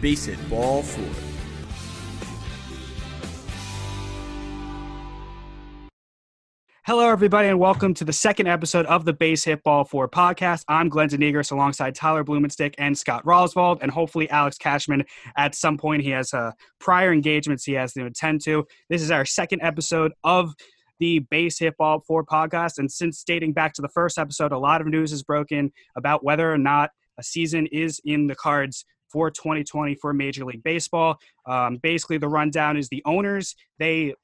Base Hit Ball 4. Hello, everybody, and welcome to the second episode of the Base Hit Ball 4 podcast. I'm Glenn Denegris alongside Tyler Blumenstick and Scott Roswald, and hopefully Alex Cashman at some point. He has uh, prior engagements he has to attend to. This is our second episode of the Base Hit Ball 4 podcast. And since dating back to the first episode, a lot of news is broken about whether or not a season is in the cards for 2020 for Major League Baseball. Um, basically, the rundown is the owners, they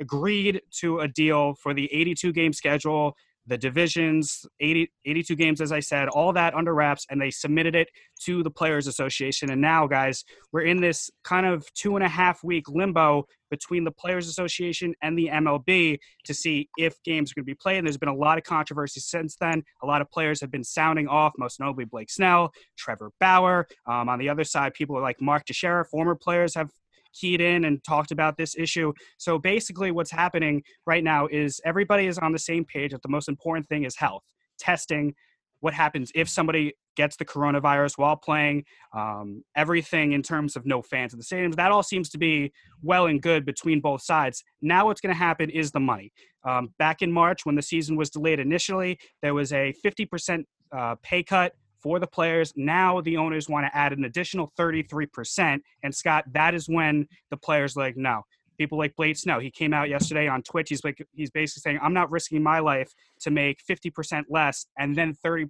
agreed to a deal for the 82 game schedule, the divisions, 80, 82 games, as I said, all that under wraps, and they submitted it to the Players Association. And now, guys, we're in this kind of two and a half week limbo between the Players Association and the MLB to see if games are going to be played. And there's been a lot of controversy since then. A lot of players have been sounding off, most notably Blake Snell, Trevor Bauer. Um, on the other side, people like Mark Teixeira, former players, have keyed in and talked about this issue. So basically, what's happening right now is everybody is on the same page that the most important thing is health, testing, what happens if somebody gets the coronavirus while playing, um, everything in terms of no fans in the stadiums. That all seems to be well and good between both sides. Now, what's going to happen is the money. Um, back in March, when the season was delayed initially, there was a 50% uh, pay cut for the players. Now the owners want to add an additional 33%. And Scott, that is when the players like, no. People like Blake Snell, he came out yesterday on Twitch. He's like, he's basically saying, I'm not risking my life to make 50% less and then 30,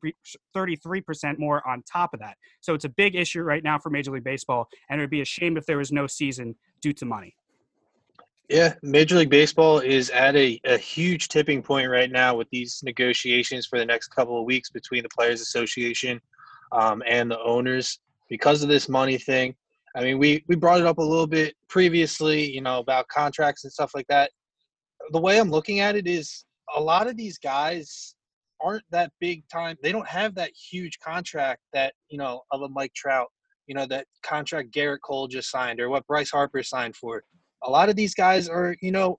33% more on top of that. So it's a big issue right now for Major League Baseball. And it would be a shame if there was no season due to money. Yeah, Major League Baseball is at a, a huge tipping point right now with these negotiations for the next couple of weeks between the Players Association um, and the owners because of this money thing. I mean, we, we brought it up a little bit previously, you know, about contracts and stuff like that. The way I'm looking at it is a lot of these guys aren't that big time. They don't have that huge contract that, you know, of a Mike Trout, you know, that contract Gerrit Cole just signed or what Bryce Harper signed for. A lot of these guys are, you know,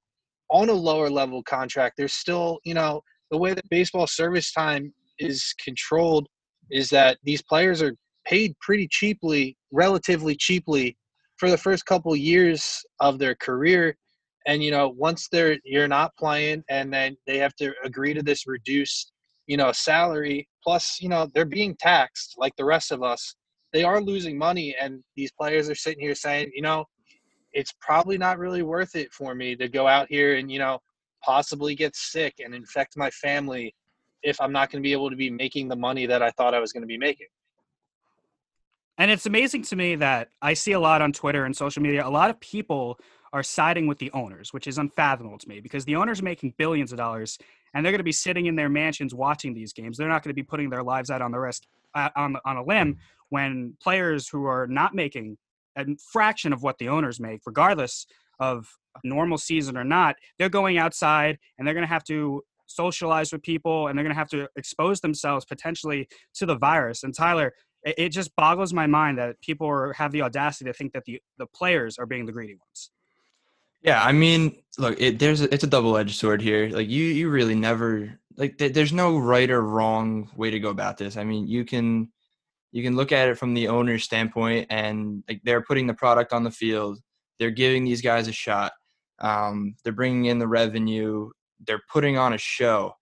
on a lower level contract. They're still, you know, the way that baseball service time is controlled is that these players are paid pretty cheaply, relatively cheaply, for the first couple years of their career. And you know, once they're you're not playing, and then they have to agree to this reduced, you know, salary. Plus, you know, they're being taxed like the rest of us. They are losing money, and these players are sitting here saying, you know, it's probably not really worth it for me to go out here and you know possibly get sick and infect my family if I'm not going to be able to be making the money that I thought I was going to be making. And it's amazing to me that I see a lot on Twitter and social media. A lot of people are siding with the owners, which is unfathomable to me because the owners are making billions of dollars and they're going to be sitting in their mansions watching these games. They're not going to be putting their lives out on the risk uh, on on a limb when players who are not making a fraction of what the owners make, regardless of normal season or not, they're going outside and they're going to have to socialize with people and they're going to have to expose themselves potentially to the virus. And Tyler, it, just boggles my mind that people have the audacity to think that the, the players are being the greedy ones. Yeah, I mean, look, it, there's a, it's a double-edged sword here. Like you, you really never like. Th- there's no right or wrong way to go about this. I mean, you can you can look at it from the owner's standpoint, and like they're putting the product on the field. They're giving these guys a shot. Um, they're bringing in the revenue they're putting on a show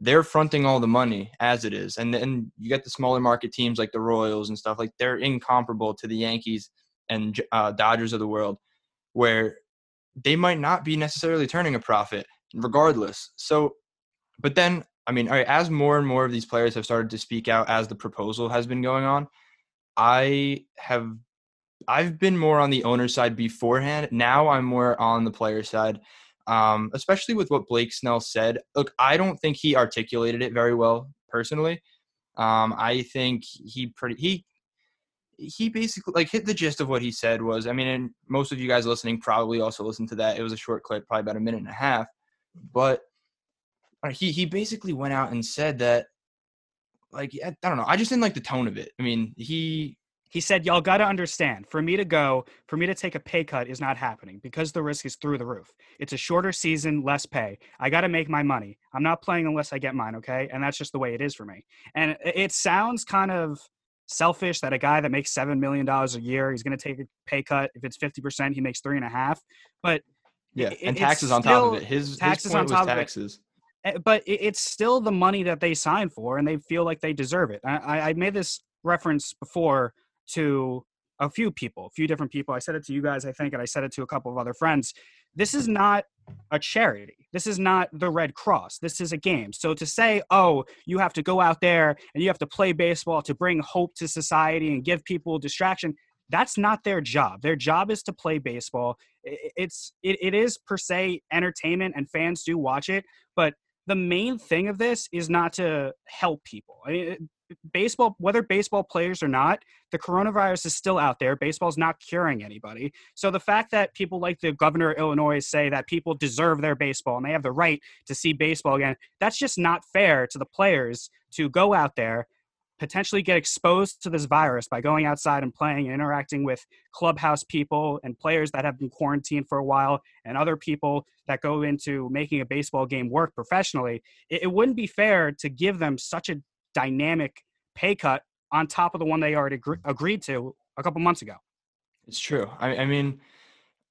they're fronting all the money as it is and then you get the smaller market teams like the royals and stuff like they're incomparable to the yankees and uh, dodgers of the world where they might not be necessarily turning a profit regardless so but then i mean all right, as more and more of these players have started to speak out as the proposal has been going on i have i've been more on the owner side beforehand now i'm more on the player side um, especially with what Blake Snell said. Look, I don't think he articulated it very well personally. Um, I think he pretty he he basically like hit the gist of what he said was I mean, and most of you guys listening probably also listened to that. It was a short clip, probably about a minute and a half, but Uh, he he basically went out and said that like I don't know. I just didn't like the tone of it. I mean, he he said, Y'all got to understand, for me to go, for me to take a pay cut is not happening because the risk is through the roof. It's a shorter season, less pay. I got to make my money. I'm not playing unless I get mine, okay? And that's just the way it is for me. And it sounds kind of selfish that a guy that makes seven million dollars a year he's going to take a pay cut if it's 50% he makes three and a half but Yeah, it- and taxes on top of it. His taxes his point on top was of it. Eh, but it's still the money that they signed for and they feel like they deserve it. I- i, made this reference before to a few people a few different people. I said it to you guys i think and i said it to a couple of other friends. This is not a charity. This is not the red cross. This is a game. So to say oh you have to go out there and you have to play baseball to bring hope to society and give people distraction that's not their job. Their job is to play baseball. It's it, it is per se entertainment and fans do watch it but the main thing of this is not to help people. I mean, eh, baseball, whether baseball players or not, the coronavirus is still out there. Baseball's not curing anybody. So the fact that people like the governor of Illinois say that people deserve their baseball and they have the right to see baseball again, that's just not fair to the players to go out there potentially get exposed to this virus by going outside and playing and interacting with clubhouse people and players that have been quarantined for a while and other people that go into making a baseball game work professionally it, it wouldn't be fair to give them such a dynamic pay cut on top of the one they already agree- agreed to a couple months ago It's true. I, I mean,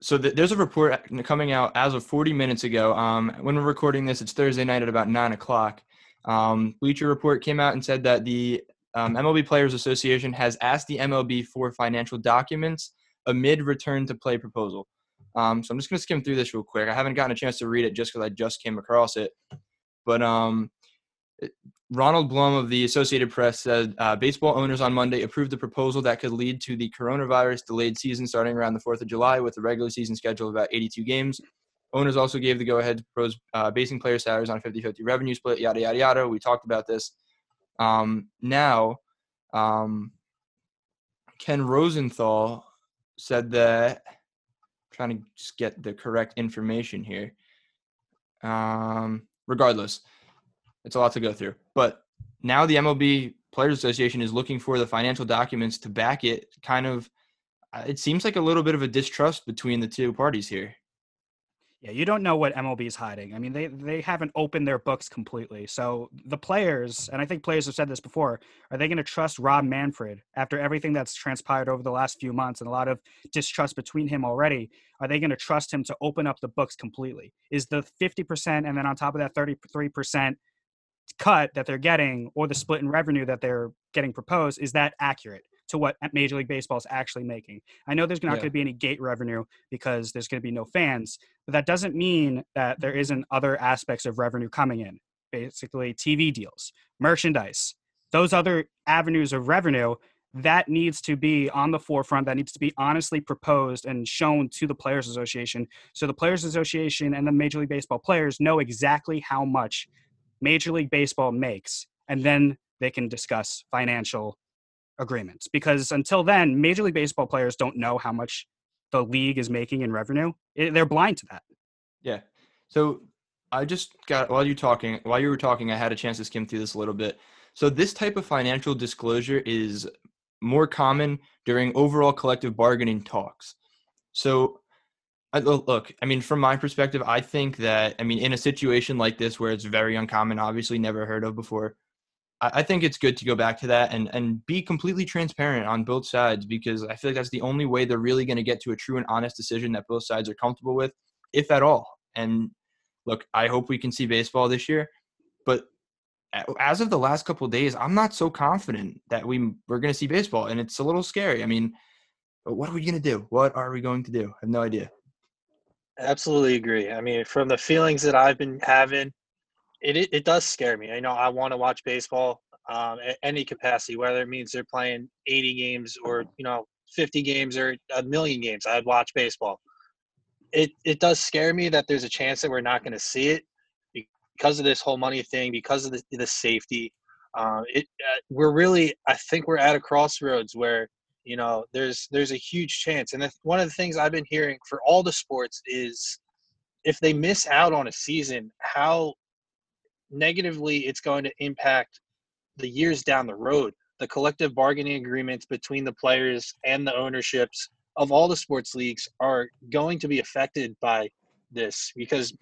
so th- there's a report coming out as of 40 minutes ago. Um, when we're recording this, it's Thursday night at about nine o'clock. Um, Bleacher Report came out and said that the um, MLB Players Association has asked the MLB for financial documents amid return to play proposal. Um, so I'm just going to skim through this real quick. I haven't gotten a chance to read it just because I just came across it. But um, Ronald Blum of the Associated Press said uh, baseball owners on Monday approved a proposal that could lead to the coronavirus delayed season starting around the 4th of July with a regular season schedule of about 82 games. Owners also gave the go ahead to propose uh, basing player salaries on a 50 50 revenue split, yada, yada, yada. We talked about this. Um, now, um, Ken Rosenthal said that, I'm trying to just get the correct information here. Um, regardless, it's a lot to go through. But now the MLB Players Association is looking for the financial documents to back it. Kind of, uh, it seems like a little bit of a distrust between the two parties here. Yeah, you don't know what MLB is hiding. I mean, they they haven't opened their books completely. So the players, and I think players have said this before, are they going to trust Rob Manfred after everything that's transpired over the last few months and a lot of distrust between him already? Are they going to trust him to open up the books completely? Is the 50% and then on top of that 33% cut that they're getting or the split in revenue that they're getting proposed is that accurate to what Major League Baseball is actually making? I know there's not Yeah. going to be any gate revenue because there's going to be no fans, but that doesn't mean that there isn't other aspects of revenue coming in. Basically, TV deals, merchandise, those other avenues of revenue that needs to be on the forefront that needs to be honestly proposed and shown to the players association so the players association and the major league baseball players know exactly how much major league baseball makes and then they can discuss financial agreements because until then major league baseball players don't know how much the league is making in revenue It- they're blind to that Yeah. So I just got while you talking while you were talking, I had a chance to skim through this a little bit. So this type of financial disclosure is more common during overall collective bargaining talks. So I, look, I mean, from my perspective, I think that I mean, in a situation like this where it's very uncommon, obviously never heard of before, I, think it's good to go back to that and and be completely transparent on both sides because I feel like that's the only way they're really going to get to a true and honest decision that both sides are comfortable with, if at all. And look, I hope we can see baseball this year, but as of the last couple days, I'm not so confident that we we're going to see baseball, and it's a little scary. I mean, what are we going to do? What are we going to do? I have no idea. Absolutely agree. I mean, from the feelings that I've been having, it it, does scare me. I know I want to watch baseball um, at any capacity, whether it means they're playing 80 games or you know 50 games or a million games. I'd watch baseball. It it does scare me that there's a chance that we're not going to see it because of this whole money thing, because of the the safety. Um, it uh, we're really I think we're at a crossroads where you know there's there's a huge chance and one of the things i've been hearing for all the sports is if they miss out on a season how negatively it's going to impact the years down the road. The collective bargaining agreements between the players and the ownerships of all the sports leagues are going to be affected by this because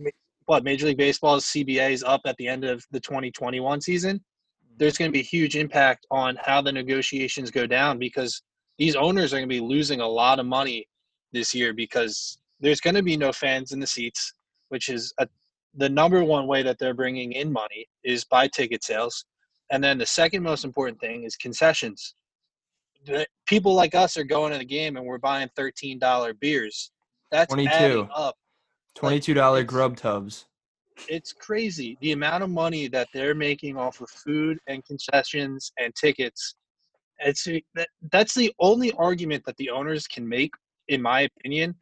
what major league baseball's cba is up at the end of the 2021 season. Mm-hmm. There's going to be a huge impact on how the negotiations go down because these owners are going to be losing a lot of money this year because there's going to be no fans in the seats, which is a, the number one way that they're bringing in money is by ticket sales. And then the second most important thing is concessions. People like us are going to the game and we're buying $13 beers. That's 22. adding up. Twenty-two dollar grub tubs. It's crazy the amount of money that they're making off of food and concessions and tickets. It's that's the only argument that the owners can make, in my opinion,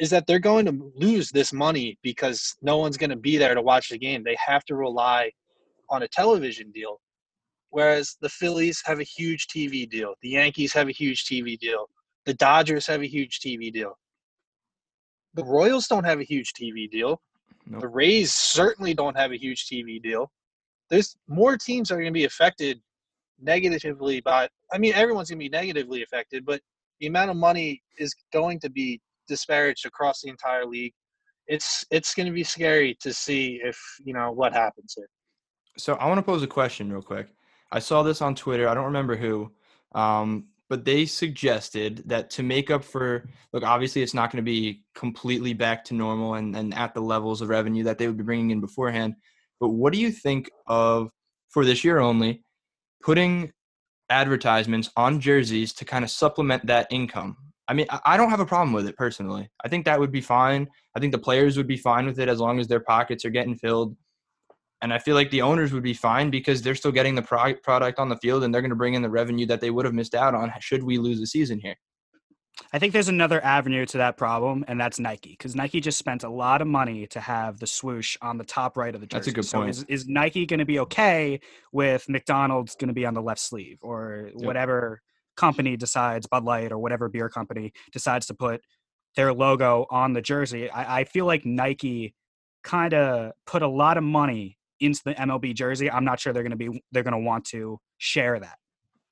is that they're going to lose this money because no one's going to be there to watch the game. They have to rely on a television deal. Whereas the Phillies have a huge TV deal, the Yankees have a huge TV deal, the Dodgers have a huge TV deal. The Royals don't have a huge TV deal. Nope. The Rays certainly don't have a huge TV deal. There's more teams are going to be affected negatively by. I mean, everyone's going to be negatively affected, but the amount of money is going to be disparaged across the entire league. It's it's going to be scary to see if you know what happens here. So I want to pose a question real quick. I saw this on Twitter. I don't remember who, um, but they suggested that to make up for look, obviously it's not going to be completely back to normal and, and at the levels of revenue that they would be bringing in beforehand. But what do you think of for this year only putting advertisements on jerseys to kind of supplement that income? I mean, I don't have a problem with it personally. I think that would be fine. I think the players would be fine with it as long as their pockets are getting filled. And I feel like the owners would be fine because they're still getting the pro- product on the field and they're going to bring in the revenue that they would have missed out on should we lose the season here. I think there's another avenue to that problem, and that's Nike, because Nike just spent a lot of money to have the swoosh on the top right of the jersey. That's a good so point. is, is Nike going to be okay with McDonald's going to be on the left sleeve, or Yep. whatever company decides, Bud Light or whatever beer company decides to put their logo on the jersey? I, I feel like Nike kind of put a lot of money into the MLB jersey. I'm not sure they're going to be they're going to want to share that.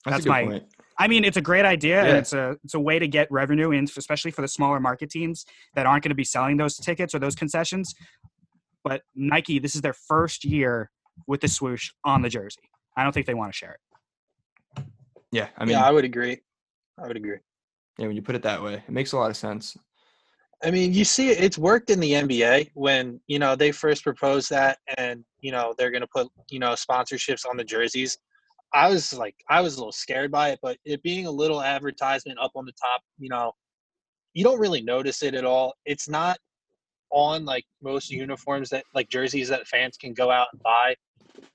That's, That's my- point. I mean, it's a great idea, and it's a it's a way to get revenue in, especially for the smaller market teams that aren't going to be selling those tickets or those concessions. But Nike, this is their first year with the swoosh on the jersey. I don't think they want to share it. Yeah, I mean, yeah, I would agree. I would agree. yeah, when you put it that way, it makes a lot of sense. I mean, you see, it's worked in the NBA when you know they first proposed that, and you know they're going to put you know sponsorships on the jerseys. I was like, I was a little scared by it, but it being a little advertisement up on the top, you know, you don't really notice it at all. It's not on like most uniforms that like jerseys that fans can go out and buy.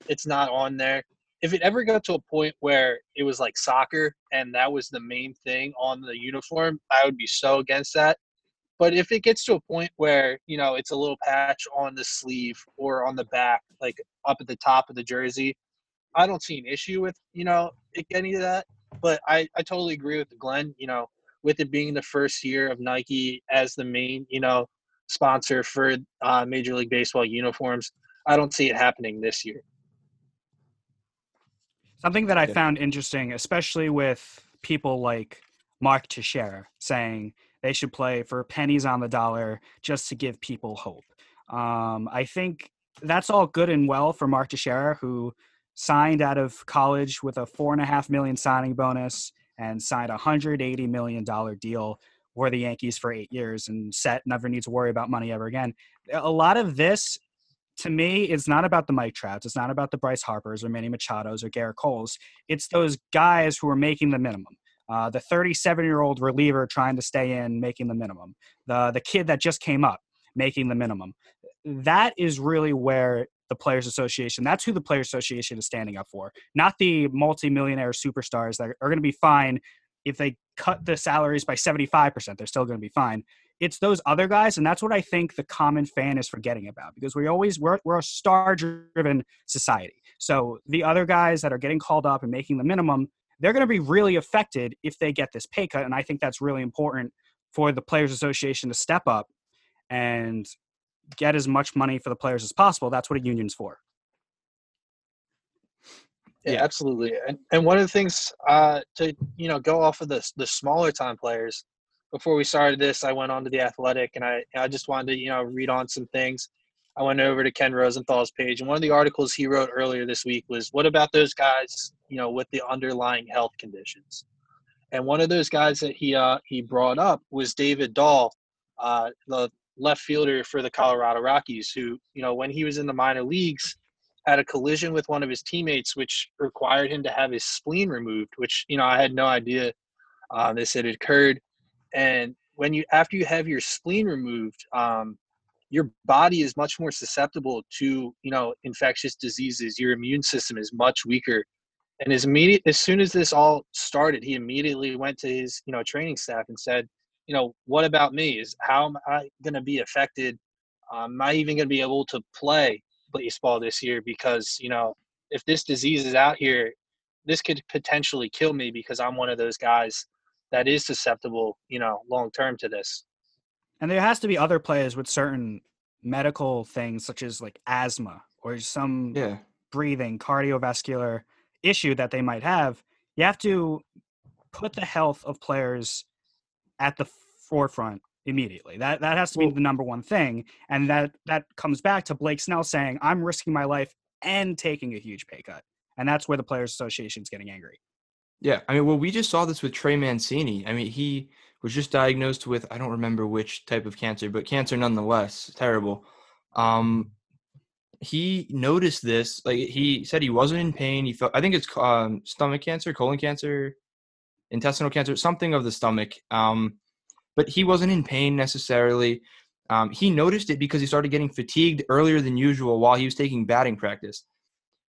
It's not on there. If it ever got to a point where it was like soccer and that was the main thing on the uniform, I would be so against that. But if it gets to a point where, you know, it's a little patch on the sleeve or on the back, like up at the top of the jersey, I don't see an issue with, you know, any of that. But I, I totally agree with Glenn, you know, with it being the first year of Nike as the main, you know, sponsor for uh, Major League Baseball uniforms. I don't see it happening this year. Something that I Yeah. found interesting, especially with people like Mark Teixeira saying they should play for pennies on the dollar just to give people hope. Um, I think that's all good and well for Mark Teixeira, who signed out of college with a four and a half million signing bonus and signed a hundred eighty million dollar deal for the Yankees for eight years and set never needs to worry about money ever again. A lot of this to me, it's not about the Mike Trouts. It's not about the Bryce Harpers or Manny Machados or Gerrit Coles. It's those guys who are making the minimum. Uh, the 37 year old reliever trying to stay in, making the minimum. The the kid that just came up, making the minimum. That is really where the Players Association. That's who the Players Association is standing up for. Not the multimillionaire superstars that are going to be fine if they cut the salaries by 75%. They're still going to be fine it's those other guys and that's what i think the common fan is forgetting about because we always we're, we're a star driven society so the other guys that are getting called up and making the minimum they're going to be really affected if they get this pay cut and i think that's really important for the players association to step up and get as much money for the players as possible that's what a union's for Yeah, Yeah. absolutely. And and one of the things uh, to you know go off of the the smaller time players. Before we started this, I went on to the Athletic, and I I just wanted to you know read on some things. I went over to Ken Rosenthal's page, and one of the articles he wrote earlier this week was, "What about those guys, you know, with the underlying health conditions?" And one of those guys that he uh, he brought up was David Dahl, uh, the left fielder for the Colorado Rockies, who you know when he was in the minor leagues had a collision with one of his teammates, which required him to have his spleen removed. Which you know I had no idea uh, this had occurred. And when you after you have your spleen removed, um, your body is much more susceptible to you know infectious diseases. Your immune system is much weaker. And as immediate as soon as this all started, he immediately went to his you know training staff and said, you know, what about me? Is how am I going to be affected? Um, am I even going to be able to play baseball this year? Because you know, if this disease is out here, this could potentially kill me because I'm one of those guys that is susceptible, you know, long term to this. And there has to be other players with certain medical things such as like asthma or some Yeah. breathing, cardiovascular issue that they might have. You have to put the health of players at the forefront immediately. That that has to be Well- the number one thing. And that that comes back to Blake Snell saying, I'm risking my life and taking a huge pay cut. And that's where the Players Association is getting angry. Yeah, I mean, well, we just saw this with Trey Mancini. I mean, he was just diagnosed with I don't remember which type of cancer, but cancer nonetheless, terrible. Um, he noticed this. Like he said, he wasn't in pain. He felt I think it's um, stomach cancer, colon cancer, intestinal cancer, something of the stomach. Um, but he wasn't in pain necessarily. Um, he noticed it because he started getting fatigued earlier than usual while he was taking batting practice.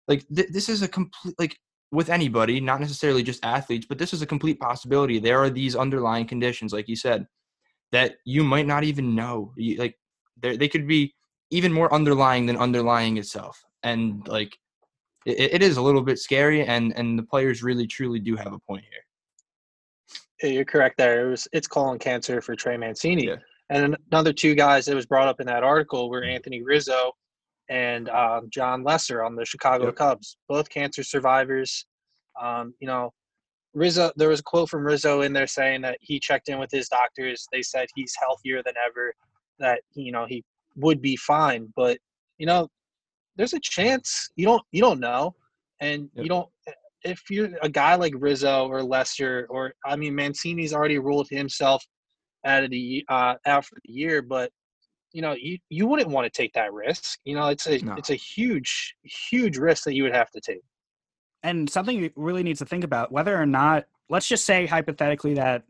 Like th- this is a complete like with anybody, not necessarily just athletes, but this is a complete possibility. There are these underlying conditions, like you said, that you might not even know. You- Like they they could be even more underlying than underlying itself, and like it, it is a little bit scary. And and the players really truly do have a point here. You're correct there. It was it's colon cancer for Trey Mancini. Yeah. And another two guys that was brought up in that article were mm-hmm. Anthony Rizzo and um, Jon Lester on the Chicago Yep. Cubs, both cancer survivors. Um, you know, Rizzo. There was a quote from Rizzo in there saying that he checked in with his doctors. They said he's healthier than ever. That you know he would be fine, but you know, there's a chance you don't you don't know, and Yep. you don't if you're a guy like Rizzo or Lester, or I mean, Mancini's already ruled himself out of the uh, out for the year, but you know, you you wouldn't want to take that risk. You know, it's a No. it's a huge huge risk that you would have to take. and something you really need to think about whether or not let's just say hypothetically that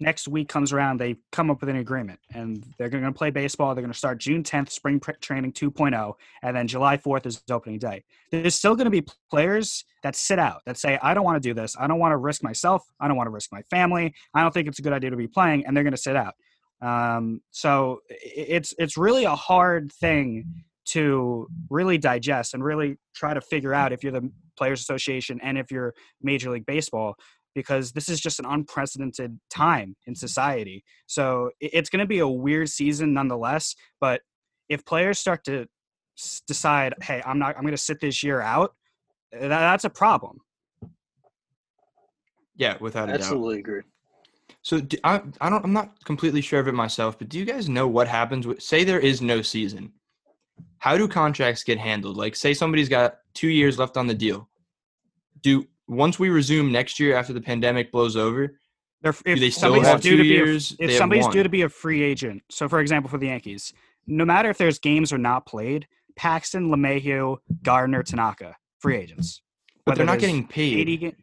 next week comes around they come up with an agreement and they're going to play baseball they're going to start june 10th spring training 2.0 and then july 4th is opening day there's still going to be players that sit out that say i don't want to do this i don't want to risk myself i don't want to risk my family i don't think it's a good idea to be playing and they're going to sit out um, so it's it's really a hard thing to really digest and really try to figure out if you're the players association and if you're major league baseball because this is just an unprecedented time in society so it's going to be a weird season nonetheless but if players start to decide hey i'm not i'm going to sit this year out that's a problem Yeah, without a doubt. Absolutely agree. So do, I, I don't. I'm not completely sure of it myself, but do you guys know what happens? With, say there is no season. How do contracts get handled? Like, say somebody's got two years left on the deal. Do once we resume next year after the pandemic blows over? If they still have two a- years? They if somebody's due to be a free agent, so for example, for the Yankees, no matter if there's games or not played, Paxton, LeMahieu, Gardner, Tanaka, free agents. But they're not getting paid. 80 ga-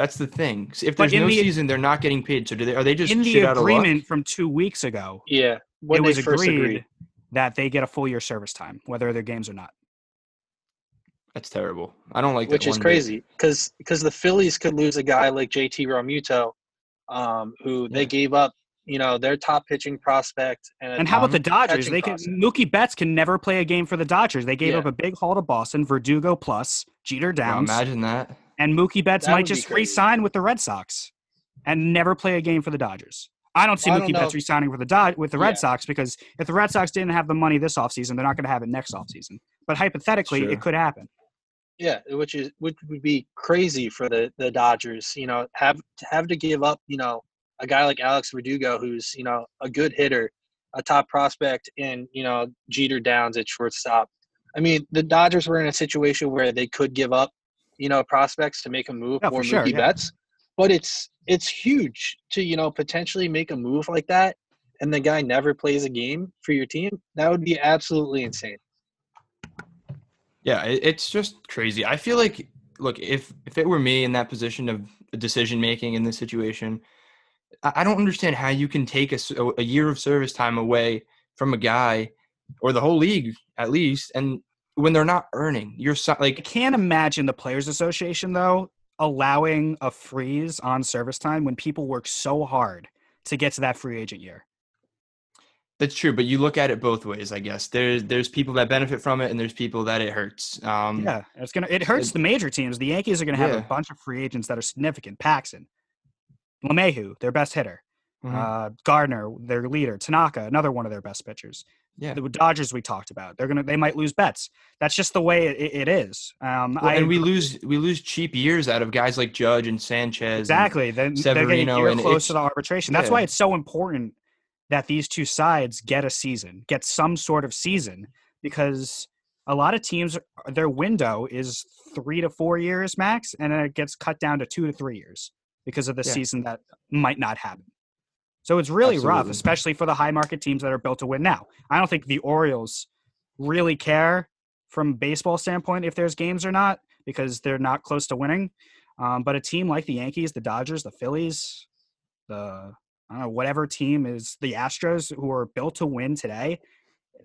That's the thing. If But there's in no the- season, they're not getting paid. So do they? Are they just in shit the out of luck? agreement from two weeks ago, Yeah, when it they was first agreed, agreed. that they get a full year service time, whether they're games or not. That's terrible. I don't like that which is one crazy because because the Phillies could lose a guy like JT Realmuto, um, who they Yeah. gave up, you know, their top pitching prospect. And, And how about the Dodgers? They can prospect. Mookie Betts can never play a game for the Dodgers. They gave Yeah. up a big haul to Boston, Verdugo plus, Jeter Wow, Downs, imagine that. And Mookie Betts That might just re-sign with the Red Sox and never play a game for the Dodgers. I don't see Well, I don't Mookie know Betts re-signing with the Dod- with the Red Yeah. Sox because if the Red Sox didn't have the money this offseason, they're not going to have it next offseason. But hypothetically, Sure. it could happen. Yeah, which is which would be crazy for the the Dodgers. You know, have to have to give up. You know, a guy like Alex Verdugo, who's you know a good hitter, a top prospect and you know Jeter Downs at shortstop. I mean, the Dodgers were in a situation where they could give up, you know, prospects to make a move Yeah, or for sure, Mookie yeah. Betts, but it's it's huge to you know potentially make a move like that, and the guy never plays a game for your team. That would be absolutely insane. Yeah, it's just crazy. I feel like, look, if if it were me in that position of decision making in this situation, I, I don't understand how you can take a, a year of service time away from a guy or the whole league at least, and when they're not earning, you're so, I like, can't imagine the Players Association though allowing a freeze on service time when people work so hard to get to that free agent year. that's true. But you look at it both ways, I guess. There's there's people that benefit from it, and there's people that it hurts. Um, yeah, it's gonna it hurts it- the major teams. The Yankees are gonna have Yeah. a bunch of free agents that are significant. Paxton, LeMahieu, their best hitter. Mhm, Uh, Gardner, their leader. Tanaka, another one of their best pitchers. yeah. The Dodgers we talked about. They're gonna they might lose Betts. That's just the way it, it is. Um, Well, I and we lose we lose cheap years out of guys like Judge and Sanchez. Exactly. Then they're getting year close to the arbitration. That's why it's so important that these two sides get a season, get some sort of season, because a lot of teams their window is three to four years max, and then it gets cut down to two to three years because of the Yeah. season that might not happen. So it's really rough, especially for the high market teams that are built to win now. I don't think the Orioles really care from baseball standpoint if there's games or not because they're not close to winning. Um, but a team like the Yankees, the Dodgers, the Phillies, the I don't know, whatever team is the Astros who are built to win today,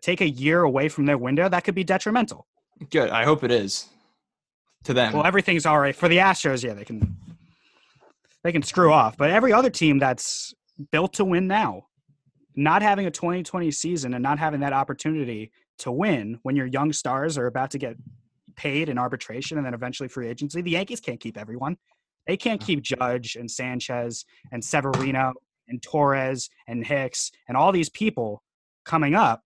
take a year away from their window, that could be detrimental. Good. I hope it is to them. Well, everything's all right for the Astros. Yeah, they can they can screw off, but every other team that's built to win now, not having a 2020 season and not having that opportunity to win when your young stars are about to get paid in arbitration and then eventually free agency, the Yankees can't keep everyone. They can't keep Judge and Sanchez and Severino and Torres and Hicks and all these people coming up.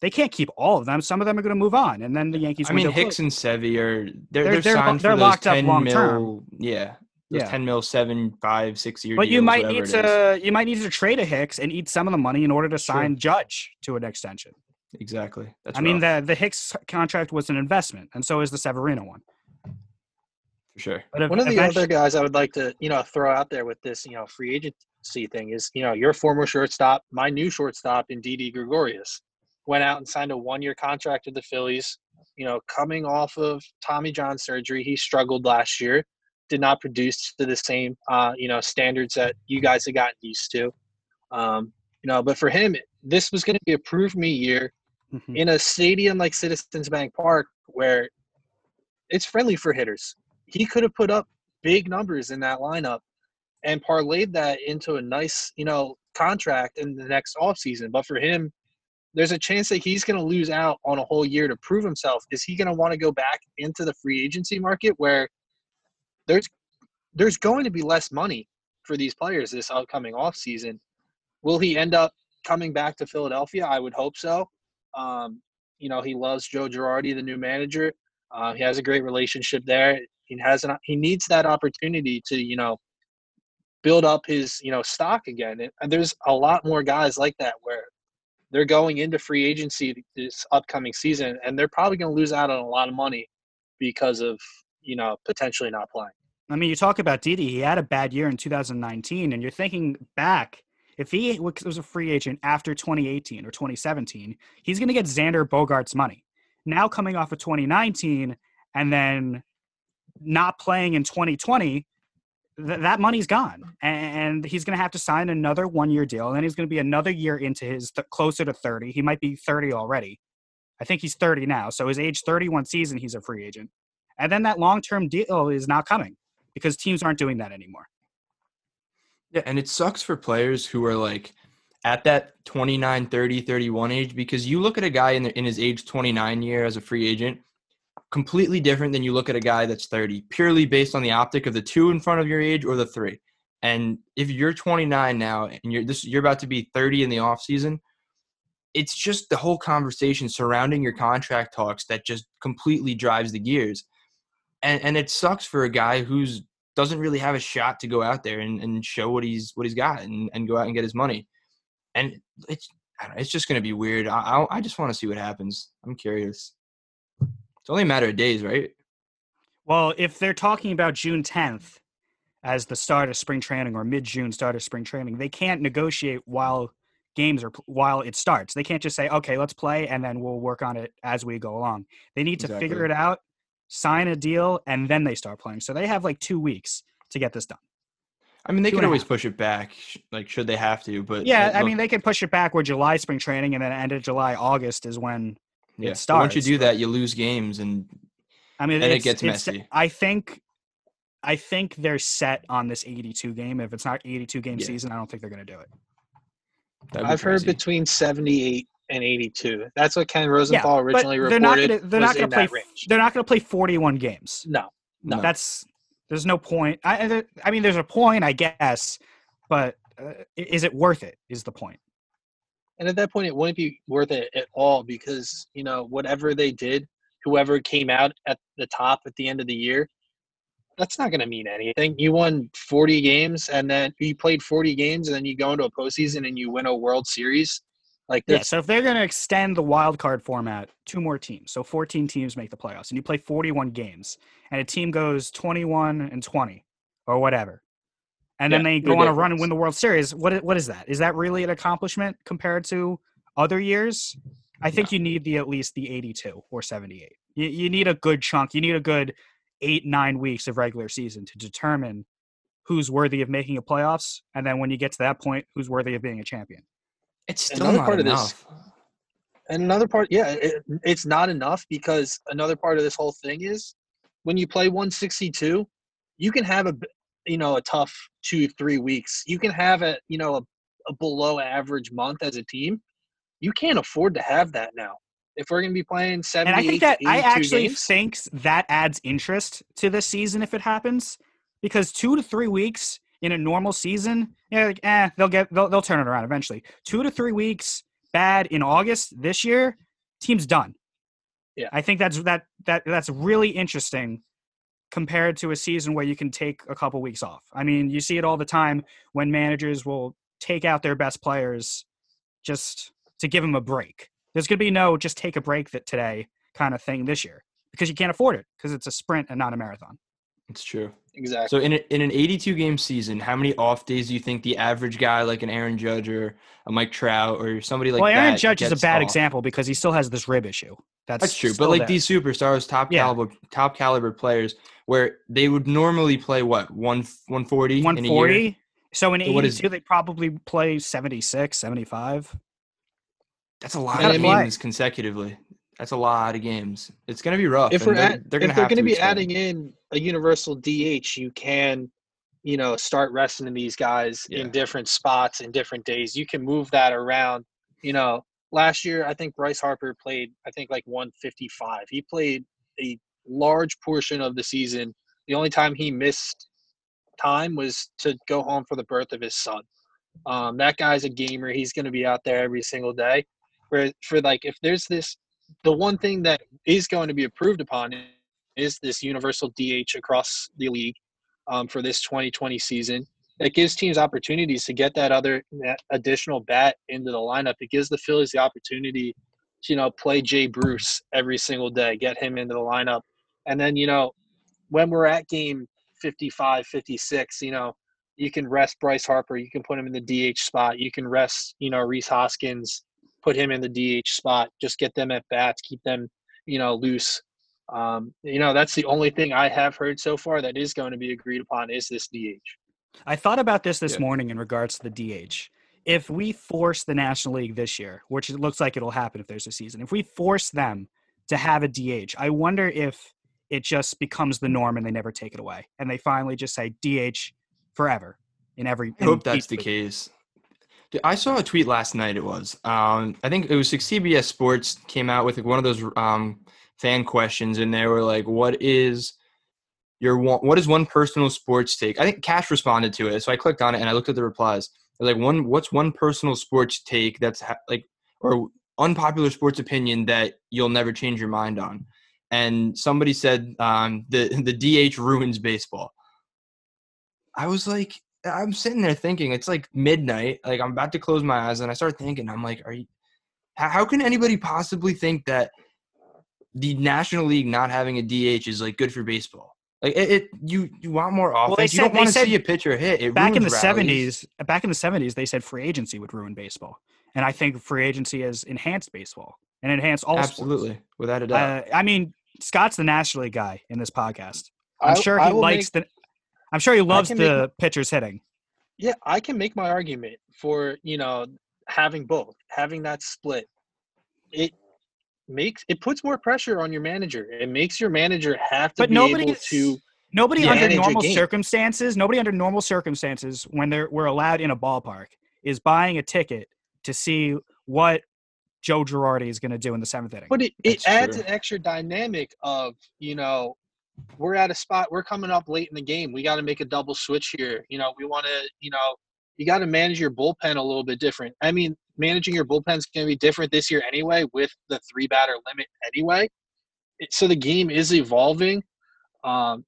They can't keep all of them. Some of them are going to move on, and then the Yankees. I mean, Hicks and Sevy are they're They're- they're, they're they're locked up long mil, term. Yeah, those Yeah. ten mil, seven, five, six year. But you might need it is. to you might need to trade a Hicks and eat some of the money in order to Sure. sign Judge to an extension. exactly. That's I mean, the the Hicks contract was an investment, and so is the Severino one. for sure. But One of the other guys I would like to, you know, throw out there with this, you know, free agency thing is, you know, your former shortstop, my new shortstop in Didi Gregorius, went out and signed a one-year contract with the Phillies. You know, coming off of Tommy John surgery, he struggled last year, did not produce to the same, uh, you know, standards that you guys have gotten used to. Um, you know, but for him, this was going to be a prove me year Mhm. in a stadium like Citizens Bank Park where it's friendly for hitters. He could have put up big numbers in that lineup and parlayed that into a nice, you know, contract in the next offseason. But for him, there's a chance that he's going to lose out on a whole year to prove himself. Is he going to want to go back into the free agency market where there's there's going to be less money for these players this upcoming offseason? Will he end up coming back to Philadelphia? I would hope so. Um, you know, he loves Joe Girardi, the new manager. Uh, he has a great relationship there. He has an he needs that opportunity to you know build up his you know stock again. And- there's a lot more guys like that where they're going into free agency this upcoming season, and they're probably going to lose out on a lot of money because of you know potentially not playing. I mean, you talk about Didi. He had a bad year in 2019, and you're thinking back. If he was a free agent after 2018 or 2017, he's going to get Xander Bogaerts' money. Now coming off of 2019 and then not playing in 2020, th- that money's gone, and he's going to have to sign another one-year deal. And then he's going to be another year into his th- closer to 30. He might be 30 already. I think he's 30 now. So his age 31 season, he's a free agent. And then that long-term deal is not coming because teams aren't doing that anymore. Yeah, and it sucks for players who are like at that 29, 30, 31 age because you look at a guy in, the, in his age 29 year as a free agent, completely different than you look at a guy that's 30, purely based on the optic of the two in front of your age or the three. And if you're 29 now and you're this you're about to be 30 in the off season, it's just the whole conversation surrounding your contract talks that just completely drives the gears. And and it sucks for a guy who's doesn't really have a shot to go out there and, and show what he's what he's got and, and go out and get his money. And it's I don't know, it's just going to be weird. I I, I just want to see what happens. I'm curious. It's only a matter of days, right? Well, if they're talking about June 10th as the start of spring training or mid June start of spring training, they can't negotiate while games are while it starts. They can't just say, "Okay, let's play," and then we'll work on it as we go along. They need to Exactly. figure it out, sign a deal, and then they start playing. So they have like two weeks to get this done. I mean, they Two could and a always half. push it back, like should they have to. But Yeah, I look, mean, they can push it back where July spring training, and then end of July, August is when yeah. it but once you do that, you lose games, and I mean, Then it gets messy. I think, I think they're set on this 82 game. If it's not 82 game Yeah. season, I don't think they're going to do it. I've heard between 78 and 82. That's what Ken Rosenthal but originally they're not reported. gonna, they're not going to play. range. They're not going to play 41 games. No, No. That's there's no point. I, I- mean, there's a point, I guess, but uh, is it worth it? Is the point? and at that point, it wouldn't be worth it at all because you know whatever they did, whoever came out at the top at the end of the year, that's not going to mean anything. You won 40 games, and then you played 40 games, and then you go into a postseason and you win a World Series. Like Yeah. So if they're going to extend the wild card format, two more teams, so 14 teams make the playoffs, and you play 41 games, and a team goes 21 and 20 or whatever, and then they go on a run and win the World Series. What what is that? Is that really an accomplishment compared to other years? I think you need the at least the 82 or 78. You, you need a good chunk. You need a good eight nine weeks of regular season to determine who's worthy of making a playoffs, and then when you get to that point, who's worthy of being a champion. It's still Another not part of this- enough. And another part, yeah, it, it's not enough because another part of this whole thing is when you play 162, you can have a you know a tough two three weeks. You can have a you know a, a below average month as a team. You can't afford to have that now. If we're going to be playing 70, And I think that I actually games, think that adds interest to this season if it happens, because two to three weeks in a normal season, yeah, like, eh, they'll get they'll they'll turn it around eventually. Two to three weeks bad in August this year, team's done. Yeah. I think that's that that that's really interesting compared to a season where you can take a couple weeks off. I mean, you see it all the time when managers will take out their best players just to give them a break. There's going to be no just take a break that today kind of thing this year because you can't afford it because it's a sprint and not a marathon. It's true. exactly. So in a, in an 82 game season, how many off days do you think the average guy like an Aaron Judge or a Mike Trout or somebody like that? well, Aaron that Judge is a bad off? example because he still has this rib issue. That's, That's true, but like there. these superstars, top Yeah. caliber, top caliber players, where they would normally play what one 140, in a year? So in So what 82, is- they probably play 76, 75. That's a lot of games consecutively. That's a lot of games. It's gonna be rough. if we're they're, at, they're gonna they're going to to be expand. adding in a universal DH, you can, you know, start resting these guys Yeah. in different spots in different days. You can move that around. You know, last year I think Bryce Harper played I think like 155. He played a large portion of the season. The only time he missed time was to go home for the birth of his son. Um, that guy's a gamer. He's going to be out there every single day. For for like if there's this, the one thing that is going to be approved upon is this universal DH across the league um, for this 2020 season. It gives teams opportunities to get that other that additional bat into the lineup. It gives the Phillies the opportunity to you know play Jay Bruce every single day, get him into the lineup, and then you know when we're at game 55, 56, you know you can rest Bryce Harper, you can put him in the DH spot, you can rest you know Rhys Hoskins, put him in the DH spot, just get them at bats, keep them you know loose. Um, you know that's the only thing I have heard so far that is going to be agreed upon is this DH. I thought about this this Yeah. morning in regards to the DH. If we force the National League this year, which it looks like it'll happen if there's a season, if we force them to have a DH, I wonder if it just becomes the norm and they never take it away. And they finally just say DH forever in every. I hope that's the league. case. I saw a tweet last night. It was, um, I think it was like CBS Sports came out with like one of those um, fan questions, and they were like, "What is your one, what is one personal sports take?" I think Cash responded to it, so I clicked on it and I looked at the replies. Like, "One, what's one personal sports take that's ha- like or unpopular sports opinion that you'll never change your mind on?" And somebody said, um, "the the DH ruins baseball." I was like, I'm sitting there thinking it's like midnight. Like I'm about to close my eyes, and I start thinking, I'm like, are you? How, how can anybody possibly think that the National League not having a DH is like good for baseball? Like it, it you you want more offense. they you don't want to said see a pitcher hit. It back in the 70s back in the 70s they said free agency would ruin baseball and i think free agency has enhanced baseball and enhanced all sports. Absolutely, without a doubt. Uh, I mean, Scott's the National League guy in this podcast. I'm I- sure he likes make- the. I'm sure he loves can the pitchers hitting. Yeah, I can make my argument for you know having both, having that split. It makes it puts more pressure on your manager. It makes your manager have to But be nobody able is- to. Nobody under normal circumstances, nobody under normal circumstances, when they're we're allowed in a ballpark, is buying a ticket to see what Joe Girardi is going to do in the seventh inning. But it, it That's adds true. an extra dynamic of you know we're at a spot we're coming up late in the game. We got to make a double switch here. You know we want to you know you got to manage your bullpen a little bit different. I mean managing your bullpen is going to be different this year anyway with the three batter limit anyway. It- So the game is evolving. Um,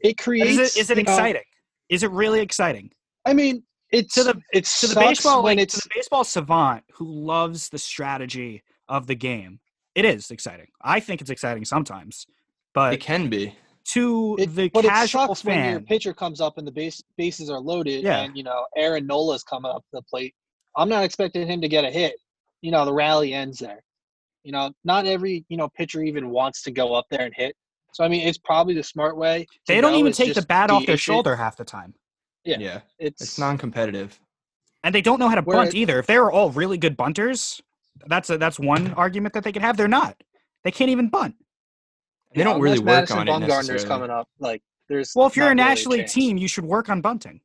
it creates. is it, is it you know- exciting? Is it really exciting? I mean, it's To the- it's To the baseball, like, to the baseball savant who loves the strategy of the game, it is exciting. I think it's exciting sometimes, but it can be. to It, the but it casual sucks when your pitcher comes up and the base bases are loaded, Yeah. and you know Aaron Nola's coming up to the plate. I'm not expecting him to get a hit. You know the rally ends there. You know, not every you know pitcher even wants to go up there and hit. So I mean, it's probably the smart way. they don't even take the just bat off their DH shoulder half the time. Yeah. Yeah, It's, it's non-competitive. and they don't know how to bunt it- either. If they were all really good bunters, that's a, that's one argument that they could have. They're not. They can't even bunt. They don't really unless work Madison on it Bumgarner's necessarily. coming up. Like there's Well, if you're not a really National League chance. team, you should work on bunting.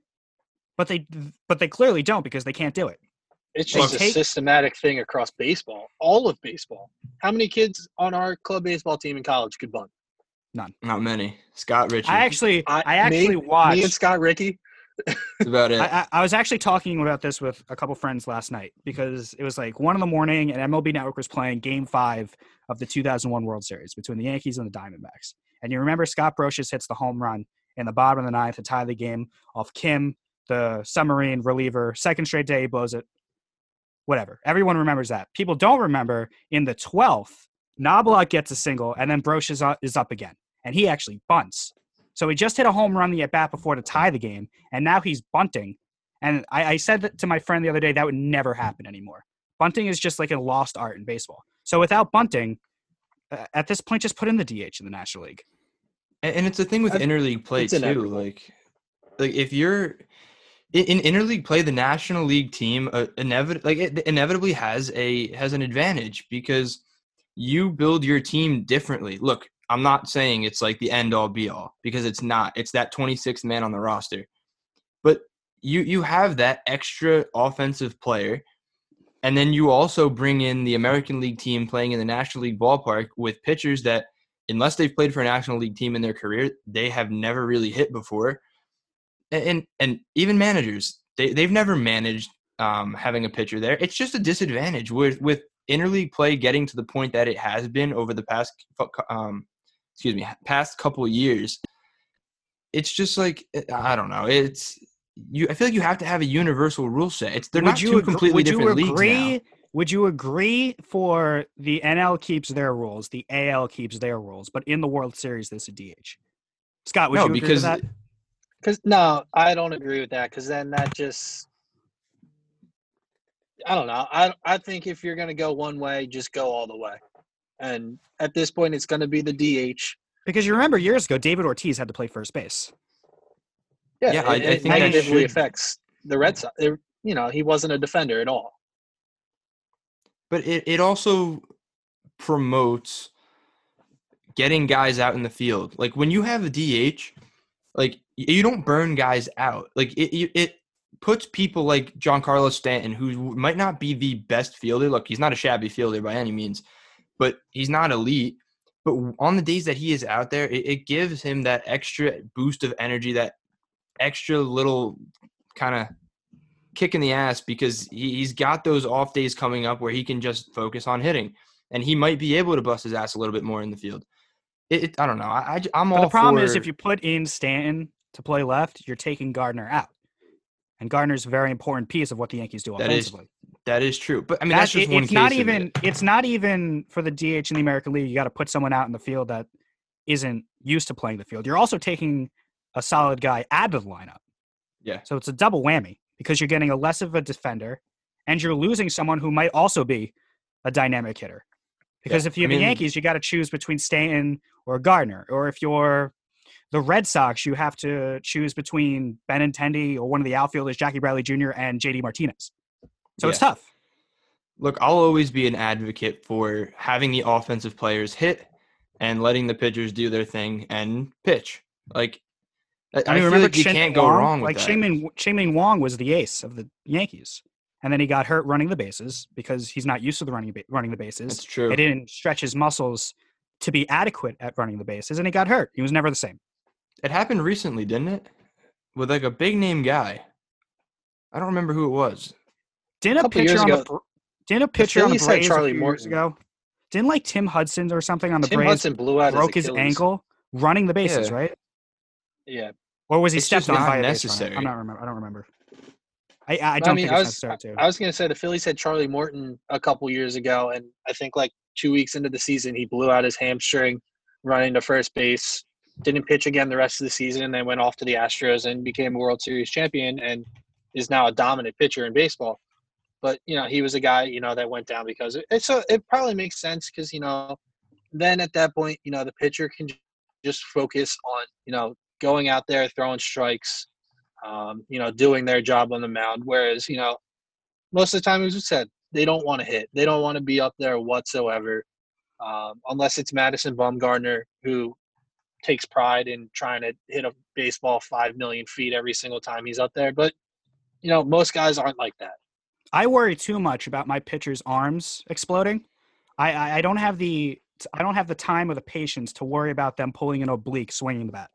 But they but they clearly don't because they can't do it. It's They just a take- systematic thing across baseball, all of baseball. How many kids on our club baseball team in college could bunt? None. Not many. Scott Ritchie. I actually I- I, actually me- watched Me and Scott Ricky. That's about it. I, I, I was actually talking about this with a couple friends last night because it was like one in the morning and MLB Network was playing Game Five of the 2001 World Series between the Yankees and the Diamondbacks. And you remember Scott Brosius hits the home run in the bottom of the ninth to tie the game off Kim, the submarine reliever. Second straight day he blows it. Whatever. Everyone remembers that. People don't remember in the 12th, Knobloch gets a single and then Brosius up- is up again. And he actually bunts. So he just hit a home run the at bat before to tie the game, and now he's bunting. And I, I said that to my friend the other day that would never happen anymore. Bunting is just like a lost art in baseball. So without bunting, uh, at this point, just put in the DH in the National League. And, and it's the thing with I- interleague play it's too. Like, like if you're in, in interleague play, the national league team uh, inevit- like it inevitably has a has an advantage because you build your team differently. Look, I'm not saying it's like the end all be all because it's not. It's that 26th man on the roster, but you you have that extra offensive player. And then you also bring in the American League team playing in the National League ballpark with pitchers that unless they've played for a national league team in their career, they have never really hit before. And and, even managers, they they've never managed um, having a pitcher there. It's just a disadvantage with with interleague play getting to the point that it has been over the past um, excuse me past couple years. It's just like I don't know. It's you. I feel like you have to have a universal rule set. It's they're would not you two completely would different you leagues now. Would you agree for the NL keeps their rules, the AL keeps their rules, but in the World Series, there's a DH? Scott, would no, you agree because with that? Because no, I don't agree with that. Because then that just, I don't know. I I think if you're gonna go one way, just go all the way. And at this point, it's gonna be the DH. Because you remember years ago, David Ortiz had to play first base. Yeah, Yeah, it, I it think that negatively should- affects the Red Sox. It- you know, he wasn't a defender at all. but it, it also promotes getting guys out in the field. Like when you have a DH, like you don't burn guys out. Like it, it, puts people like Giancarlo Stanton, who might not be the best fielder. Look, he's not a shabby fielder by any means, but he's not elite. But on the days that he is out there, it, it gives him that extra boost of energy, that extra little kind of kick in the ass because he, he's got those off days coming up where he can just focus on hitting, and he might be able to bust his ass a little bit more in the field. It, it, I don't know. I, I am But all the problem for, is, if you put in Stanton to play left, you're taking Gardner out, and Gardner's a very important piece of what the Yankees do That is- offensively. That is true, but I mean That's, that's, just it- one it's case not even it. it's not even for the DH in the American League. You got to put someone out in the field that isn't used to playing the field. You're also taking a solid guy out of the lineup. Yeah. So it's a double whammy because you're getting a less of a defender and you're losing someone who might also be a dynamic hitter. Because Yeah, if you're I the Yankees, you got to choose between Stanton or Gardner. Or if you're the Red Sox, you have to choose between Ben Benintendi or one of the outfielders, Jackie Bradley Jr. and JD Martinez. So it's tough. Look, I'll always be an advocate for having the offensive players hit and letting the pitchers do their thing and pitch. Like, I, I mean, feel remember like you Chien-Ming can't go wrong with like that. Chien-Ming, Chien-Ming Wang was the ace of the Yankees, and then he got hurt running the bases because he's not used to the running running the bases. That's true. It didn't stretch his muscles to be adequate at running the bases, and he got hurt. He was never the same. It happened recently, didn't it? With like a big name guy. I don't remember who it was. Didn't a Couple pitcher on the ago, Bra- didn't a pitcher on the Phillies had Braves Charlie a few years Morton. ago? Didn't like Tim Hudson or something on the Tim Braves Hudson blew out broke his Achilles. ankle running the bases, Yeah. right? Yeah, Or was he It's stepped on not by a base runner? necessary. I'm not remember. I don't remember. I, I I don't mean, think I was- necessary to. I was gonna say the Phillies had Charlie Morton a couple years ago, and I think like two weeks into the season, he blew out his hamstring running to first base. Didn't pitch again the rest of the season, and then went off to the Astros and became a World Series champion, and is now a dominant pitcher in baseball. But you know, he was a guy you know that went down because it, it's a, it probably makes sense because you know, then at that point, you know, the pitcher can just focus on you know going out there throwing strikes, um, you know, doing their job on the mound. Whereas, you know, most of the time, as we said, they don't want to hit. They don't want to be up there whatsoever, um, unless it's Madison Bumgarner who takes pride in trying to hit a baseball five million feet every single time he's up there. But you know, most guys aren't like that. I worry too much about my pitcher's arms exploding. I, I, I don't have the I don't have the time or the patience to worry about them pulling an oblique swinging the bat.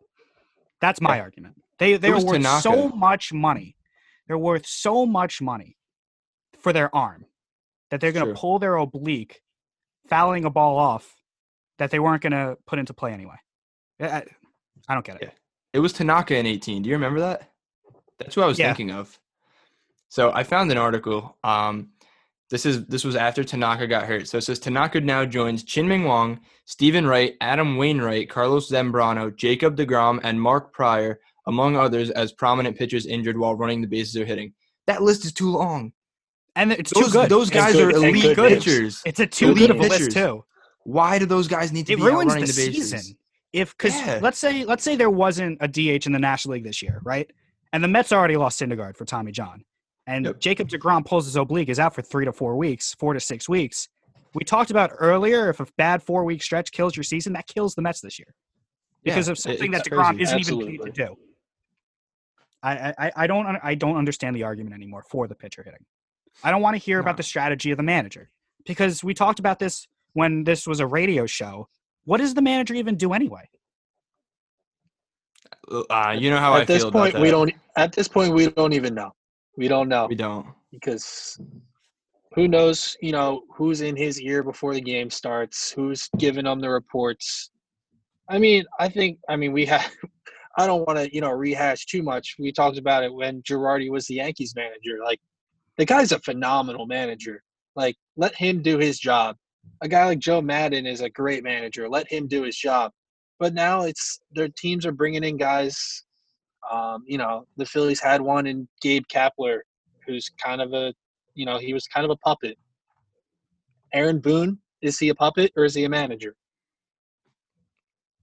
That's my Yeah. argument. They they're was worth so much money. They're worth so much money for their arm that they're going to pull their oblique, fouling a ball off that they weren't going to put into play anyway. I, I- don't get it. Yeah. It was Tanaka in 18. Do you remember that? That's who I was Yeah. thinking of. So I found an article. Um, this is this was after Tanaka got hurt. So it says Tanaka now joins Chien-Ming Wang, Steven Wright, Adam Wainwright, Carlos Zambrano, Jacob DeGrom, and Mark Prior, among others, as prominent pitchers injured while running the bases or hitting. That list is too long. And it's Those, too good. those guys good- are elite good pitchers. It's a too Elite good of a list pitchers. too. Why do those guys need to it be out ruins running the, the, season if because Yeah. let's say let's say there wasn't a DH in the National League this year, right? And the Mets already lost Syndergaard for Tommy John, and Yep. Jacob Degrom pulls his oblique, is out for three to four weeks, four to six weeks. We talked about earlier if a bad four week stretch kills your season, that kills the Mets this year because Yeah, of something that it's Degrom crazy. isn't even Absolutely. paid to do. I, I I don't I don't understand the argument anymore for the pitcher hitting. I don't want to hear No. about the strategy of the manager because we talked about this when this was a radio show. What does the manager even do anyway? Uh, you know how I at this feel point, about we that. don't. At this point, we don't even know. We don't know We don't. because who knows? You know who's in his ear before the game starts? Who's giving him the reports? I mean, I think. I mean, we have. I don't want to, you know, rehash too much. We talked about it when Girardi was the Yankees manager. Like, the guy's a phenomenal manager. Like, let him do his job. A guy like Joe Maddon is a great manager. Let him do his job. But now it's their teams are bringing in guys. Um, you know, the Phillies had one in Gabe Kapler, who's kind of a, you know, he was kind of a puppet. Aaron Boone, is he a puppet or is he a manager?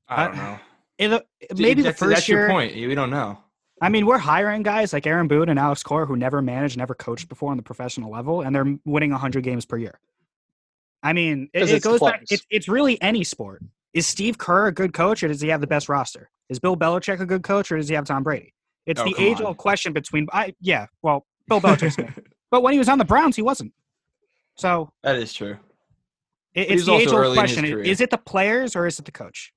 I don't I- know. In the- maybe the that's, first that's year. your point. We don't know. I mean, we're hiring guys like Aaron Boone and Alex Cora who never managed, never coached before on the professional level, and they're winning 100 games per year. I mean, it, it goes back. players. It's, really any sport. Is Steve Kerr a good coach, or does he have the best roster? Is Bill Belichick a good coach, or does he have Tom Brady? It's Oh, the age-old question between. I yeah, well, Bill Belichick's good, but when he was on the Browns, he wasn't. So that is true. it, it's the age-old early in his question: is it the players or is it the coach?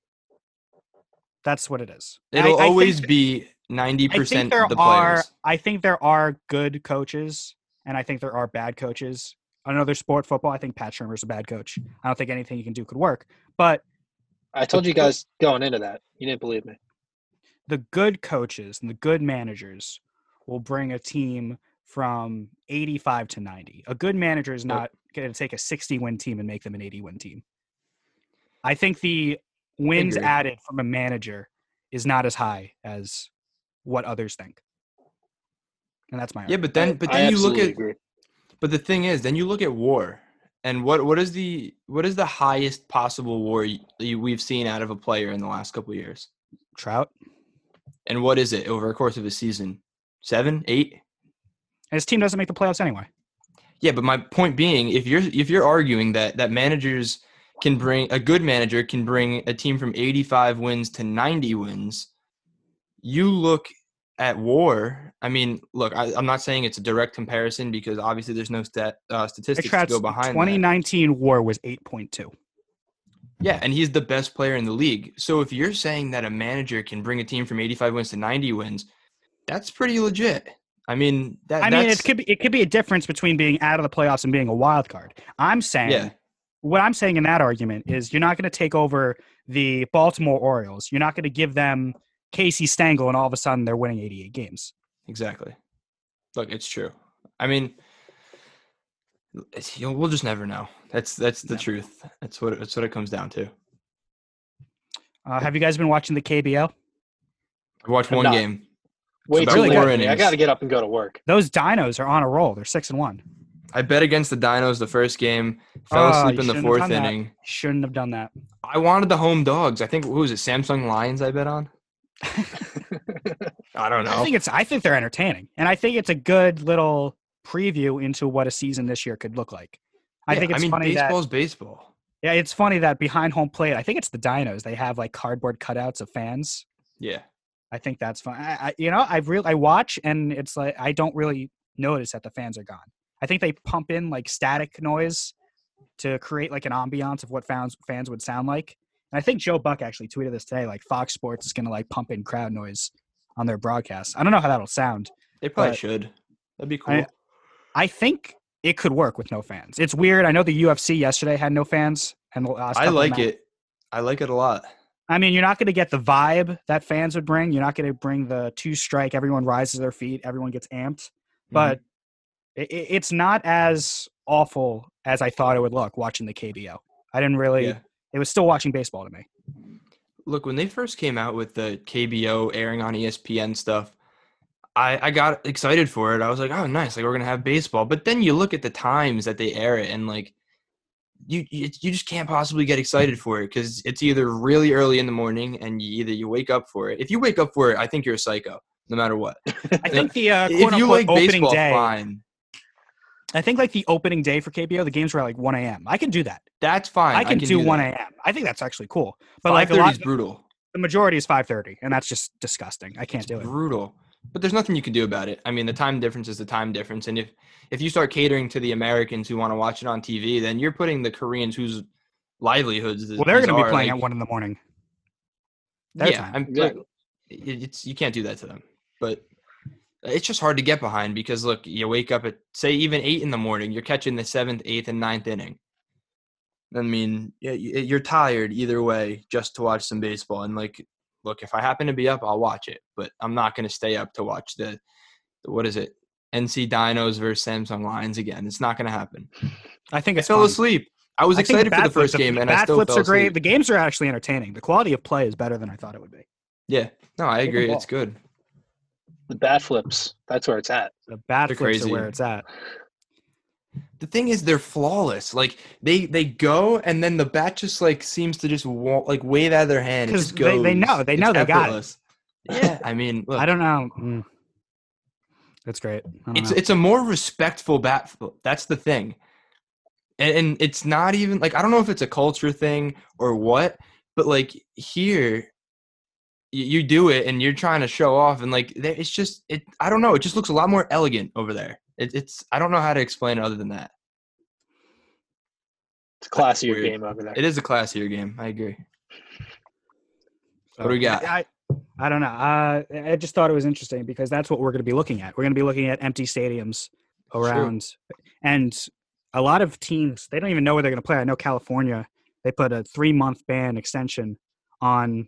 That's what it is. It'll I think always that- be ninety I think percent there the are. players. I think there are good coaches, and I think there are bad coaches. Another sport, football. I think Pat Shurmur's a bad coach. I don't think anything he can do could work. But I told you guys going into that. You didn't believe me. the good coaches and the good managers will bring a team from 85 to 90. A good manager is not going to take a 60 win team and make them an 80 win team. I think the wins added from a manager is not as high as what others think. And that's my Yeah, but then but I then you look at agree. but the thing is, then you look at war, and what what is the what is the highest possible war y- you, we've seen out of a player in the last couple of years? Trout. And what is it over a course of a season? Seven, eight? And his team doesn't make the playoffs anyway. Yeah, but my point being, if you're if you're arguing that that managers can bring a good manager can bring a team from 85 wins to 90 wins, you look at WAR. I mean, look, I, I'm not saying it's a direct comparison because obviously there's no stat uh, statistics to go behind. that. 2019 war was 8.2. Yeah, and he's the best player in the league. So if you're saying that a manager can bring a team from 85 wins to 90 wins, that's pretty legit. I mean, that, I mean, it could be it could be a difference between being out of the playoffs and being a wild card. I'm saying Yeah. what I'm saying in that argument is you're not going to take over the Baltimore Orioles. You're not going to give them Casey Stengel and all of a sudden they're winning 88 games. Exactly. Look, it's true. I mean, it's, you'll, we'll just never know. That's that's the Yeah. truth. That's what that's what it comes down to. Uh, have you guys been watching the KBL? I watched one not. game. Wait, about too four late. I got to get up and go to work. Those Dinos are on a roll. They're six and one. I bet against the Dinos the first game. Fell Oh, asleep you in the fourth done that. inning. Shouldn't have done that. I wanted the home dogs. I think who was it? Samsung Lions. I bet on. I don't know. I think it's I think they're entertaining, and I think it's a good little preview into what a season this year could look like. I Yeah, think it's I mean, funny that baseball's baseball. yeah, it's funny that behind home plate, I think it's the Dinos. They have like cardboard cutouts of fans. Yeah. I think that's fun. I, I you know I real I watch and it's like I don't really notice that the fans are gone. I think they pump in like static noise to create like an ambiance of what fans fans would sound like. I think Joe Buck actually tweeted this today. Like Fox Sports is going to like pump in crowd noise on their broadcast. I don't know how that'll sound. They probably should. That'd be cool. I- I think it could work with no fans. It's weird. I know the UFC yesterday had no fans, and I like it. I like it a lot. I mean, you're not going to get the vibe that fans would bring. You're not going to bring the two strike. Everyone rises to their feet. Everyone gets amped. Mm-hmm. But i i it's not as awful as I thought it would look watching the KBO. I didn't really. Yeah. It was still watching baseball to me. look when they first came out with the KBO airing on ESPN stuff, I I got excited for it. I was like, oh nice, like we're gonna have baseball. But then you look at the times that they air it, and like you you, you just can't possibly get excited for it because it's either really early in the morning and you either you wake up for it. If you wake up for it, I think you're a psycho, no matter what. I think the uh, if you like opening baseball, day. fine. I think like the opening day for KBO, the games were at like 1 a.m. I can do that. That's fine. I can, do, 1 a.m. I think that's actually cool. But like a lot, is brutal. the majority is 5:30, and that's just disgusting. I can't It's do it. brutal. But there's nothing you can do about it. I mean, the time difference is the time difference, and if if you start catering to the Americans who want to watch it on TV, then you're putting the Koreans whose livelihoods Well, they're going to be playing like- at one in the morning. Their yeah, time. I'm, Exactly. like, it's you can't do that to them. But it's just hard to get behind because look, you wake up at say even eight in the morning, you're catching the seventh, eighth, and ninth inning. I mean, you- eh, you're tired either way just to watch some baseball. And like, look, if I happen to be up, I'll watch it, but I'm not going to stay up to watch the, the what is it, NC Dinos versus Samsung Lions again. It's not going to happen. I think I it's fell fun. asleep. I was I excited for the first flips- game, and I bat still flips fell are great. asleep. The games are actually entertaining. The quality of play is better than I thought it would be. Yeah, no, I agree. It's good. The bat flips. That's where it's at. The bat They're flips crazy. are where it's at. the thing is they're flawless like they they go and then the bat just like seems to just wa- like wave out of their hand It 'Cause just they- they know- they It's know they got it. yeah i mean look, I don't know. Mm. That's great. I don't it's know. it's a more respectful bat flip. that's the thing and, and it's not even like i don't know if it's a culture thing or what but like here you, you do it and you're trying to show off and like it's just it i don't know it just looks a lot more elegant over there it, it's i don't know how to explain it other than that It's a classier game over there. it is a classier game i agree So, what do we got? I, I don't know. Uh, I just thought it was interesting because that's what we're going to be looking at. We're going to be looking at empty stadiums around, and a lot of teams they don't even know where they're going to play. I know California they put a three month ban extension on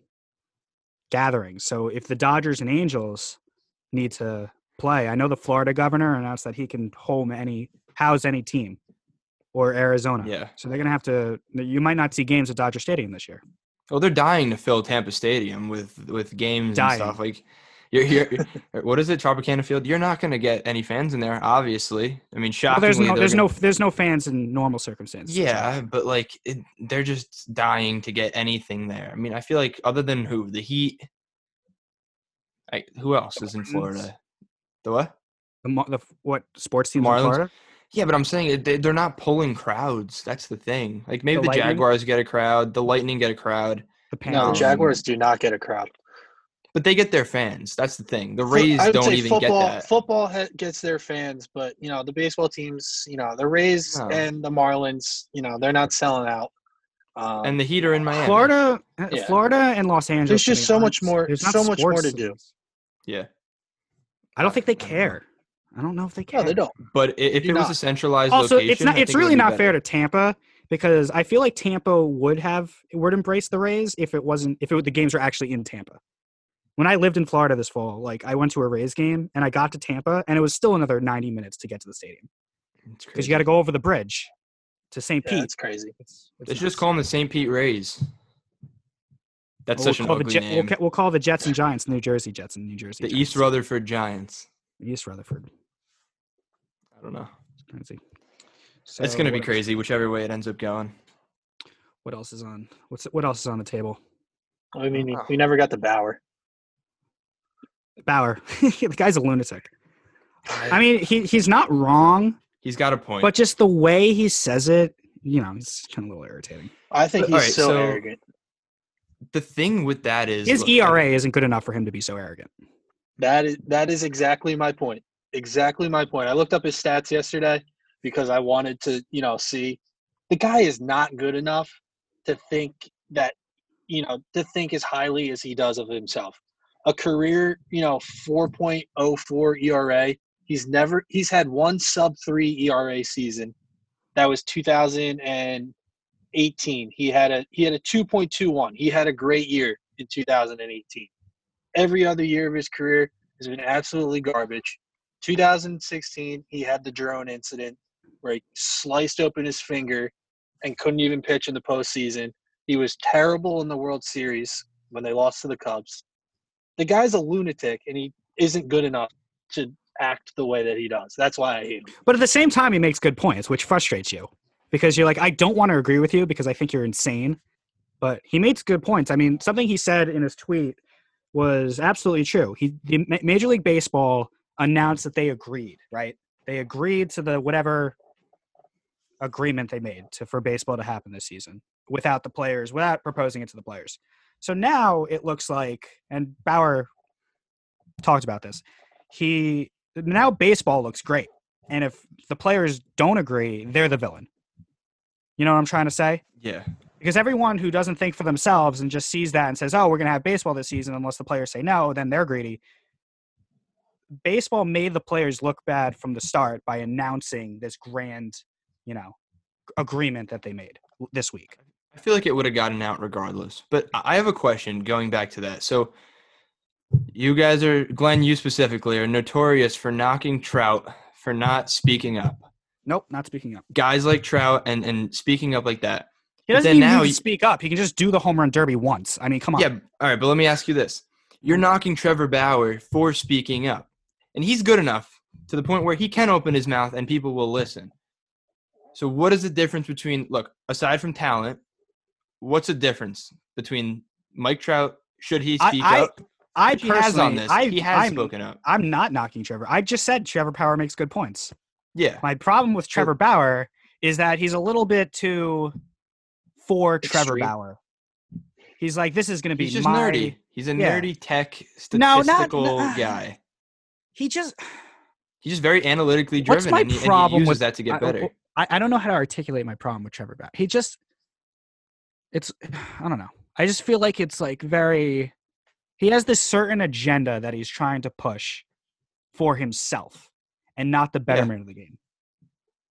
gatherings. So if the Dodgers and Angels need to play. I know the Florida governor announced that he can home any house any team or Arizona. Yeah. So they're gonna have to. You might not see games at Dodger Stadium this year. Well, they're dying to fill Tampa Stadium with with games Dying. and stuff. Like, you're here. what is it, Tropicana Field? You're not going to get any fans in there, obviously. I mean, Well, there's no there's gonna- no there's no fans in normal circumstances. Yeah, but like it, they're just dying to get anything there. I mean, I feel like other than who the Heat, I, who else is in Florida? The what? The, the what sports teams Marlins? in Florida? Yeah, but I'm saying they, they're not pulling crowds. That's the thing. Like maybe The the, Jaguars get a crowd, the Lightning get a crowd, The No, the Jaguars do not get a crowd. But they get their fans. That's the thing. The Rays I don't even football, get that. Football ha- gets their fans, but you know the baseball teams, you know the Rays No. and the Marlins, you know they're not selling out. Um, and the Heat are in Miami. Florida, uh, Yeah. Florida, and Los Angeles. There's just so aren't- much more- there's so much more to do. Yeah, I don't think they I don't know. care. I don't know if they care. no, they don't. but i- if Do it was a centralized Also, location, it's not. It's think it really not better. fair to Tampa because I feel like Tampa would have would embrace the Rays if it wasn't if it, the games were actually in Tampa. When I lived in Florida this fall, like I went to a Rays game and I got to Tampa and it was still another 90 minutes to get to the stadium because you got to go over the bridge to St. Yeah, Pete. it's crazy. It's, it's They should nuts. just call them the St. Pete Rays. That's We'll such an call the ugly Jet- name. We'll, ca- we'll call the Jets and Giants New Jersey Jets and New Jersey. the Giants. East Rutherford Giants. East Rutherford. I don't know. It's crazy. it's going to be crazy, whichever way it ends up going. What else is on? What's what else is on the table? I mean, we- we never got the Bauer. Bauer. the guy's a lunatic. I mean, he he's not wrong, He's got a point. but just the way he says it, you know, it's kind of a little irritating. I think All he's right, so, so- arrogant. the thing with that is His look, ERA isn't good enough for him to be so arrogant. That is that is exactly my point. Exactly my point. I looked up his stats yesterday because I wanted to, you know, see the guy is not good enough to think that, you know, to think as highly as he does of himself. A career, you know, 4.04 ERA. He's never he's had one sub 3 ERA season. That was 2018. He had a he had a 2.21. He had a great year in 2018 every other year of his career has been absolutely garbage. 2016, he had the drone incident where he sliced open his finger and couldn't even pitch in the postseason. He was terrible in the World Series when they lost to the Cubs. The guy's a lunatic, and he isn't good enough to act the way that he does. That's why I hate him. But at the same time, he makes good points, which frustrates you because you're like, I don't want to agree with you because I think you're insane. But he makes good points. I mean, something he said in his tweet was absolutely true. He, Major League Baseball announced that they agreed, right? They agreed to the whatever agreement they made to for baseball to happen this season without the players, without proposing it to the players. So now it looks like, and Bauer talked about this. He now baseball looks great, and if the players don't agree, they're the villain. You know what I'm trying to say? yeah, Because everyone who doesn't think for themselves and just sees that and says, "Oh, we're going to have baseball this season," unless the players say no, then they're greedy. Baseball made the players look bad from the start by announcing this grand, you know, agreement that they made this week. I feel like it would have gotten out regardless. But I have a question going back to that. So you guys are Glenn, you specifically are notorious for knocking Trout for not speaking up. Nope, not speaking up. Guys like Trout and and speaking up like that. He doesn't even now need to speak up. He can just do the home run derby once. I mean, come on. Yeah, all right, but let me ask you this. You're knocking Trevor Bauer for speaking up. And he's good enough to the point where he can open his mouth and people will listen. So what is the difference between look, aside from talent, what's the difference between Mike Trout, should he speak I- up? I he has on this. I, he has I'm, spoken up. I'm not knocking Trevor. I just said Trevor Bauer makes good points. Yeah. My problem with Trevor Bauer is that he's a little bit too for Trevor Extreme. Bauer. He's like, this is going to be He's just my. nerdy. He's a yeah. nerdy tech No, not- statistical guy. He just. He's just very analytically driven. What's my and, he, and he problem uses with- that to get I- better. I, I don't know how to articulate my problem with Trevor Bauer. He just. It's. I don't know. I just feel like it's like very. He has this certain agenda that he's trying to push for himself and not the betterment of the game.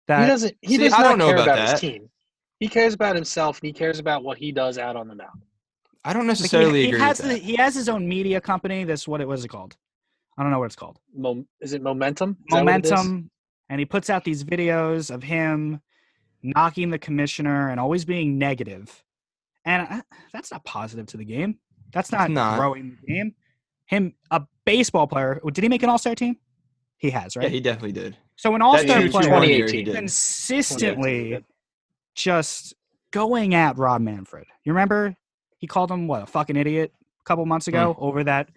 That he doesn't. He See, does I not don't know care about about, that. his team. He cares about himself, and he cares about what he does out on the mound. I don't Like, necessarily he, he agree has with the, that. he has his own media company. That's what it was it called? I don't know what it's called. Mom, is it momentum? Is that what? Momentum, and he puts out these videos of him knocking the commissioner and always being negative. And uh, that's not positive to the game. That's not, not. growing the game. Him, a baseball player. Did he make an All Star team? He has, right? Yeah, he definitely did. so an All Star player 2018. consistently just going at Rob Manfred. You remember he called him what a fucking idiot a couple months ago Hmm. over that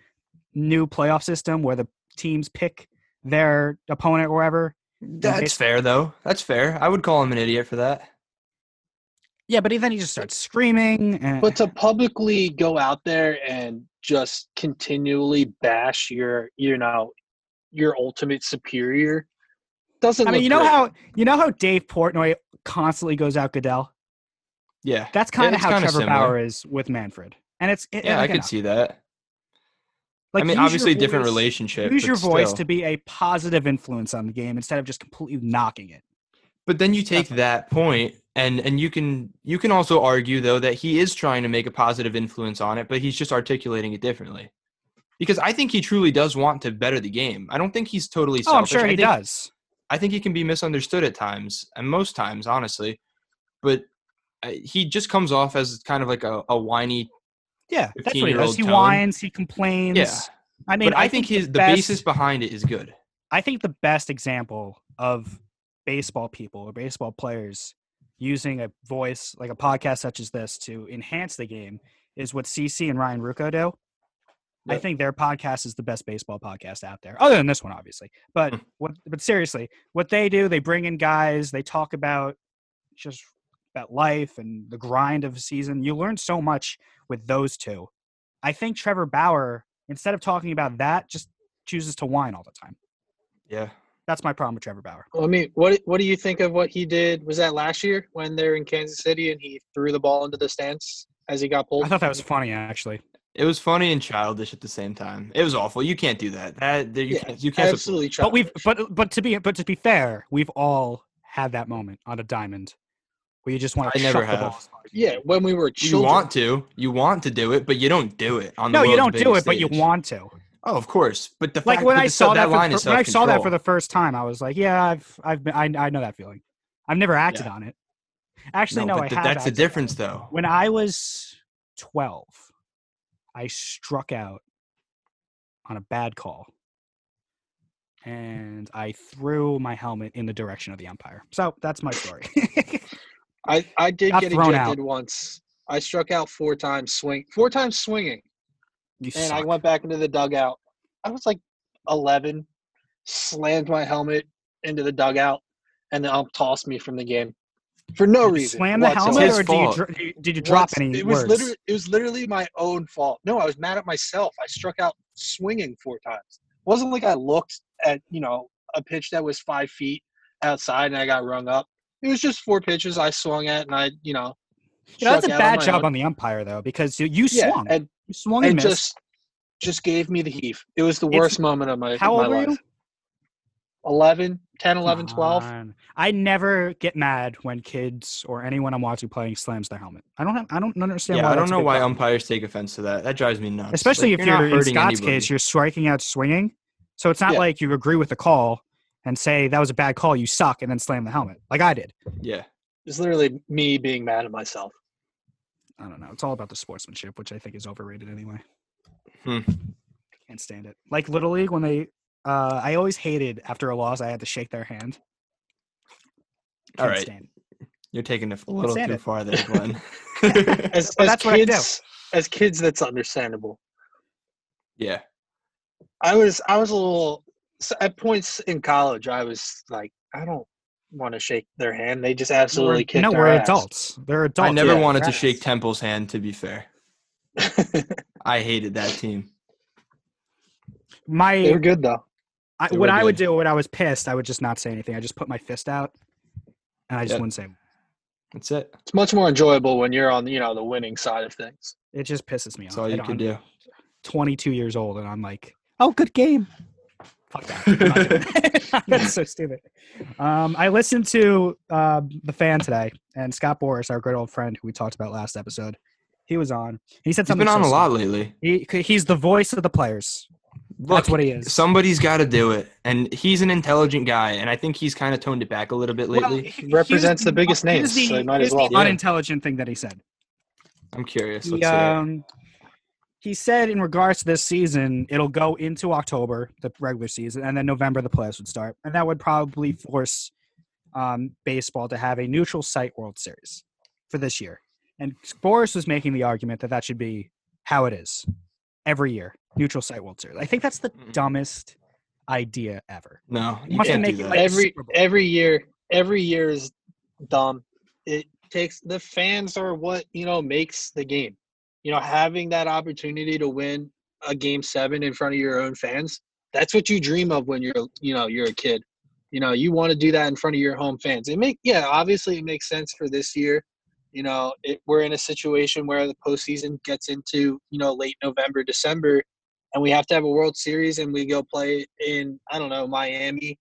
new playoff system where the teams pick their opponent or whatever. That's fair though. That's fair. I would call him an idiot for that. Yeah, but then he just starts screaming. And, But to publicly go out there and just continually bash your, you know, your ultimate superior doesn't. I mean, look you know great. how you know how Dave Portnoy constantly goes out Goodell. Yeah. That's kind of it's how kinda Trevor similar. Bauer is with Manfred, and it's it, Yeah, I again, could see that. Like, I mean, use your obviously, different voice- relationship. Use but your voice still. to be a positive influence on the game instead of just completely knocking it. But then you take Definitely. that point, and and you can you can also argue though that he is trying to make a positive influence on it, but he's just articulating it differently. Because I think he truly does want to better the game. I don't think he's totally. Oh, I'm selfish. sure I he think- does. I think he can be misunderstood at times, and most times, honestly. But uh, he just comes off as kind of like a, a whiny. Yeah, that's what he does. He tone. whines. He complains. Yeah, I mean, but I, think, his the best- basis behind it is good. I think the best example of baseball people or baseball players using a voice like a podcast such as this to enhance the game is what CC and Ryan Ruocco do. I think their podcast is the best baseball podcast out there, other than this one, obviously. But Hmm. what? But seriously, what they do, they bring in guys. They talk about just about life and the grind of a season. You learn so much with those two. I think Trevor Bauer, instead of talking about that, just chooses to whine all the time. Yeah, That's my problem with Trevor Bauer. Well, I mean, what what do you think of what he did? Was that last year when they're in Kansas City and he threw the ball into the stands as he got pulled? I thought that was funny, actually. it was funny and childish at the same time. It was awful. You can't do that. That that- you Yeah, can't. You can't. support- absolutely. But we've, but but to be, but to be fair, we've all had that moment on a diamond where you just want to I never chuck the have. ball. yeah, when we were children. You want to, you want to do it, but you don't do it on the No, you don't do it, biggest but you want to. Oh, of course. But the Like fact when but I the- saw that, line for, is the- when I saw that for the first time, I was like, yeah, I've, I've been, I, I know that feeling. I've never acted on it. Actually, no, but I th- have. that's the acted on difference, though. When I was twelve, I struck out on a bad call, and I threw my helmet in the direction of the umpire. So that's my story. I I did Got get thrown ejected out. once. I struck out four times swing, four times swinging, you and I went back into the dugout. I was like eleven, slammed my helmet into the dugout, and the ump tossed me from the game for no Did reason. slam the whatsoever. helmet, or did you, did you, drop What's- any It was words? literally it was literally my own fault. No, I was mad at myself. I struck out swinging four times. It wasn't like I looked at you know a pitch that was five feet outside and I got rung up. It was just four pitches I swung at and I you know. You know, that's a bad my job own. on the umpire though, because you, you yeah, swung, and, you swung and and missed. just just gave me the heave. It was the It's- worst moment of my, How my old were life. you? 11, 10, 11, 12. On. I never get mad when kids or anyone I'm watching playing slams their helmet. I don't have, I don't understand Yeah, why. I don't know why problem. umpires take offense to that. That drives me nuts. Especially Like, if not you're, in Scott's anybody. case, you're striking out swinging. So it's not Yeah. like you agree with the call and say that was a bad call, you suck, and then slam the helmet like I did. Yeah, It's literally me being mad at myself. I don't know. It's all about the sportsmanship, which I think is overrated anyway. Hmm. Can't stand it. Like Little League when they, uh, I always hated after a loss I had to shake their hand. All Can't right. stand it. you're taking it a little too it. far there, Glenn. As, Well, as that's what I do. kids, as kids, that's understandable. yeah, I was I was a little at points in college. I was like, I don't want to shake their hand. They just absolutely We're- kicked no, our we're ass. adults. They're adults. I never yeah, wanted to shake Temple's hand. To be fair, I hated that team. My they were good though. I, They what were I would do when I was pissed, I would just not say anything. I just put my fist out, and I just Yeah. wouldn't say. That's it. It's much more enjoyable when you're on you know the winning side of things. It just pisses me That's off. all I you don't- can do. 22 years old, and I'm like, oh, good game. Fuck that. I'm not doing it. That's so stupid. Um, I listened to uh, the fan today, and Scott Boras, our good old friend who we talked about last episode, he was on. He said He's something. been on so a lot lately. He, he's the voice of the players. That's what he is. Somebody's got to do it, and he's an intelligent guy, and I think he's kind of toned it back a little bit Well, lately. he- Represents the biggest here's names, The, so he might as well. the Yeah. unintelligent thing that he said. I'm curious. He, Let's hear um, he said in regards to this season, it'll go into October, the regular season, and then November the playoffs would start, and that would probably force um, baseball to have a neutral site World Series for this year. And Boras was making the argument that that should be how it is every year, neutral site World Series. I think that's the Mm-mm. dumbest idea ever. No, you wants can't make do it that. like- every every year every year is dumb it takes the fans are what you know makes the game you know having that opportunity to win a game seven in front of your own fans that's what you dream of when you're you know you're a kid. You know you want to do that in front of your home fans. It make yeah obviously it makes sense for this year. You know it, we're in a situation where the postseason gets into you know late november december and we have to have a world series and we go play in i don't know miami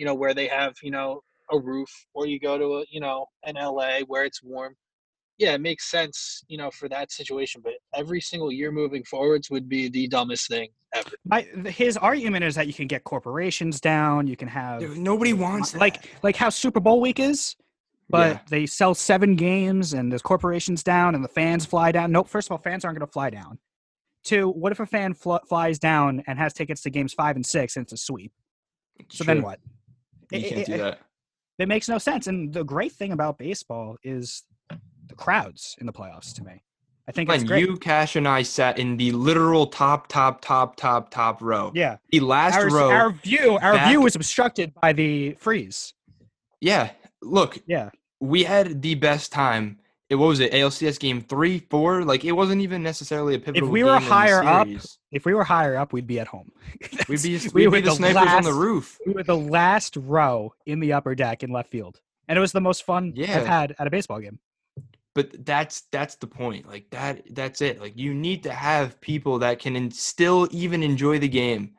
you know, where they have, you know, a roof, or you go to a, you know, an LA where it's warm. Yeah, it makes sense, you know, for that situation. But every single year moving forwards would be the dumbest thing ever. My, his argument is that you can get corporations down, you can have Dude, nobody wants like that. like how Super Bowl week is, but Yeah. they sell seven games and there's corporations down and the fans fly down. Nope. First of all, fans aren't going to fly down. Two, what if a fan fl- flies down and has tickets to games five and six and it's a sweep? So then what? You It- can't it- do that. It makes no sense. And the great thing about baseball is the crowds in the playoffs. To me, I think great. you, Cash, and I sat in the literal top, top, top, top, top row. yeah, The last our, row. our view our back- view was obstructed by the frieze. yeah. Look, Yeah, we had the best time. It what was it? ALCS game three, four. Like it wasn't even necessarily a pivotal. If we were higher up, if we were higher up, we'd be at home. we'd be we we'd were be the the snipers on the roof. we were the last row in the upper deck in left field, and it was the most fun Yeah. I've had at a baseball game. But that's that's the point. Like that. That's it. Like you need to have people that can in, still even enjoy the game,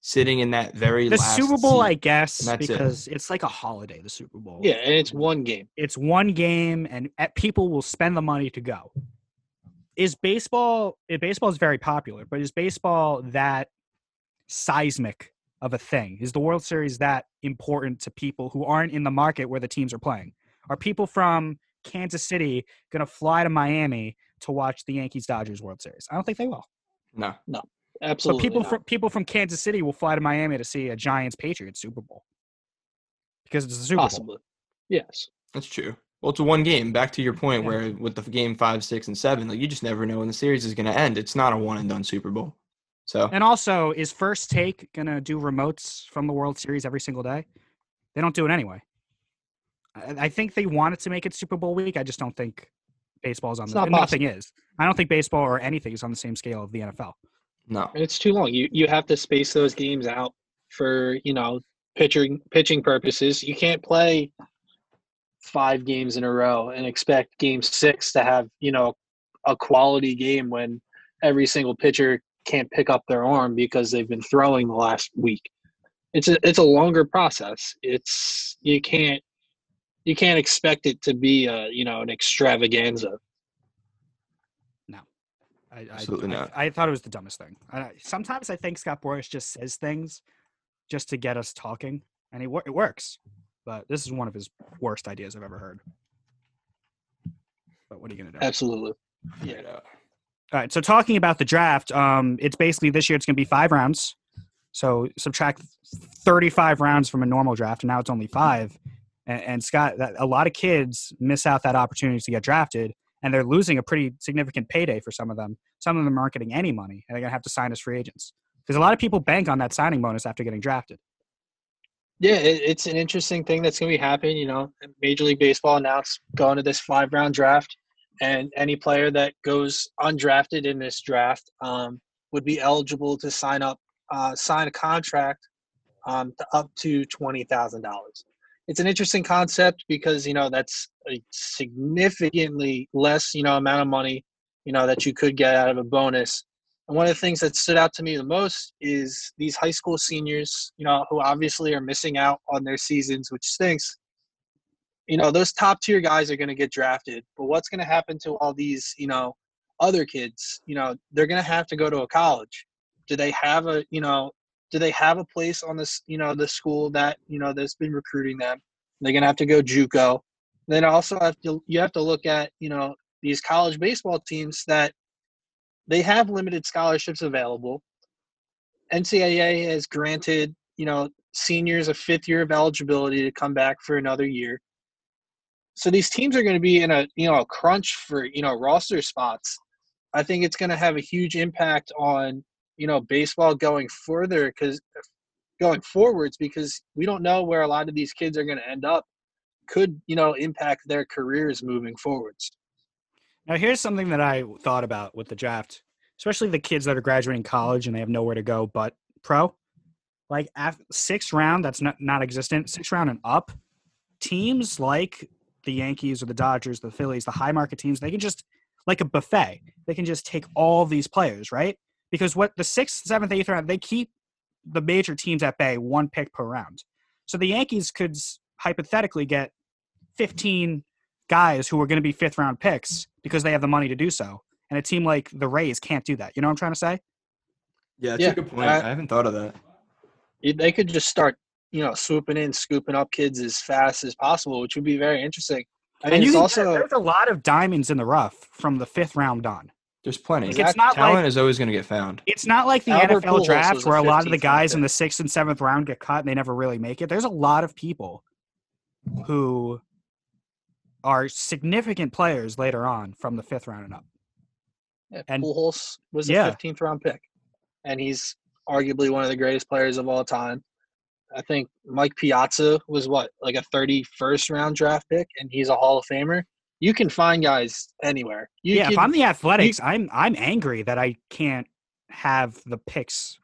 sitting in that very The last Super Bowl, seat. I guess, and that's it. because it's like a holiday. The Super Bowl, Yeah, and it's one game. it's one game, and uh, people will spend the money to go. Is baseball? eh, Baseball is very popular, but is baseball that seismic of a thing? Is the World Series that important to people who aren't in the market where the teams are playing? Are people from Kansas City going to fly to Miami to watch the Yankees Dodgers World Series? I don't think they will. no. No, absolutely. so people not. from people from Kansas City will fly to Miami to see a Giants Patriots Super Bowl because it's the Super Bowl. Yes. That's true. Well, it's a one game. Back to your point, Yeah. where with the game five, six, and seven, like you just never know when the series is going to end. It's not a one and done Super Bowl. So And also, is First Take gonna do remotes from the World Series every single day? They don't do it anyway. I, I think they wanted to make it Super Bowl week. I just don't think baseball's on It's the not nothing is. I don't think baseball or anything is on the same scale of the NFL. no, And it's too long. You you have to space those games out for, you know, pitching pitching purposes. You can't play five games in a row and expect game six to have, you know, a quality game when every single pitcher can't pick up their arm because they've been throwing the last week. It's a it's a longer process. It's you can't you can't expect it to be a you know an extravaganza. No, I- Absolutely I, not. I, thought it was the dumbest thing. I, sometimes I think Scott Boras just says things just to get us talking, and it, it works. But this is one of his worst ideas I've ever heard. But what are you gonna do? Absolutely. Yeah. All right. So talking about the draft, um, it's basically this year it's going to be five rounds. So subtract 35 rounds from a normal draft, and now it's only five. And, and Scott, that, a lot of kids miss out that opportunity to get drafted, and they're losing a pretty significant payday for some of them. Some of them aren't getting any money, and they're going to have to sign as free agents because a lot of people bank on that signing bonus after getting drafted. Yeah, it, it's an interesting thing that's going to be happening. You know, Major League Baseball announced going to this five round draft, and any player that goes undrafted in this draft um, would be eligible to sign up, uh, sign a contract um, to up to twenty thousand dollars. It's an interesting concept because you know that's a significantly less you know amount of money you know that you could get out of a bonus and one of the things that stood out to me the most is these high school seniors, you know, who obviously are missing out on their seasons, which stinks. You know, those top tier guys are going to get drafted, but what's going to happen to all these, you know, other kids? You know, they're going to have to go to a college. Do they have a you know? Do they have a place on this you know the school that you know that's been recruiting them? They're gonna have to go JUCO. Then also have to you have to look at you know these college baseball teams that they have limited scholarships available. NCAA has granted you know seniors a fifth year of eligibility to come back for another year. So these teams are going to be in a you know a crunch for you know roster spots. I think it's going to have a huge impact on you know baseball going further because going forwards because we don't know where a lot of these kids are going to end up could you know impact their careers moving forwards. Now here's something that i thought about with the draft especially the kids that are graduating college and they have nowhere to go but pro. Like sixth round that's not not existent six round and up teams like the yankees or the dodgers the phillies the high market teams they can just like a buffet they can just take all these players right because what the sixth seventh eighth round they keep the major teams at bay one pick per round. So the yankees could hypothetically get 15 guys who are going to be fifth round picks because they have the money to do so. And a team like the rays can't do that. You know what i'm trying to say? Yeah that's Yeah, a good point. I- i haven't thought of that. They could just start you know swooping in scooping up kids as fast as possible which would be very interesting. I mean, and you it's can, also there's a lot of diamonds in the rough from the fifth round on there's plenty Like, it's not talent like is always going to get found it's not like the Albert NFL Pujols draft was a where a lot of the 15th round guys in the sixth and seventh round get cut and they never really make it. There's a lot of people who are significant players later on from the fifth round and up. yeah, and- Pujols was a yeah. 15th round pick and he's arguably one of the greatest players of all time I think Mike Piazza was what like a 31st round draft pick and he's a Hall of Famer you can find guys anywhere you yeah, can, if I'm the Athletics, I'm I'm angry that I can't have the picks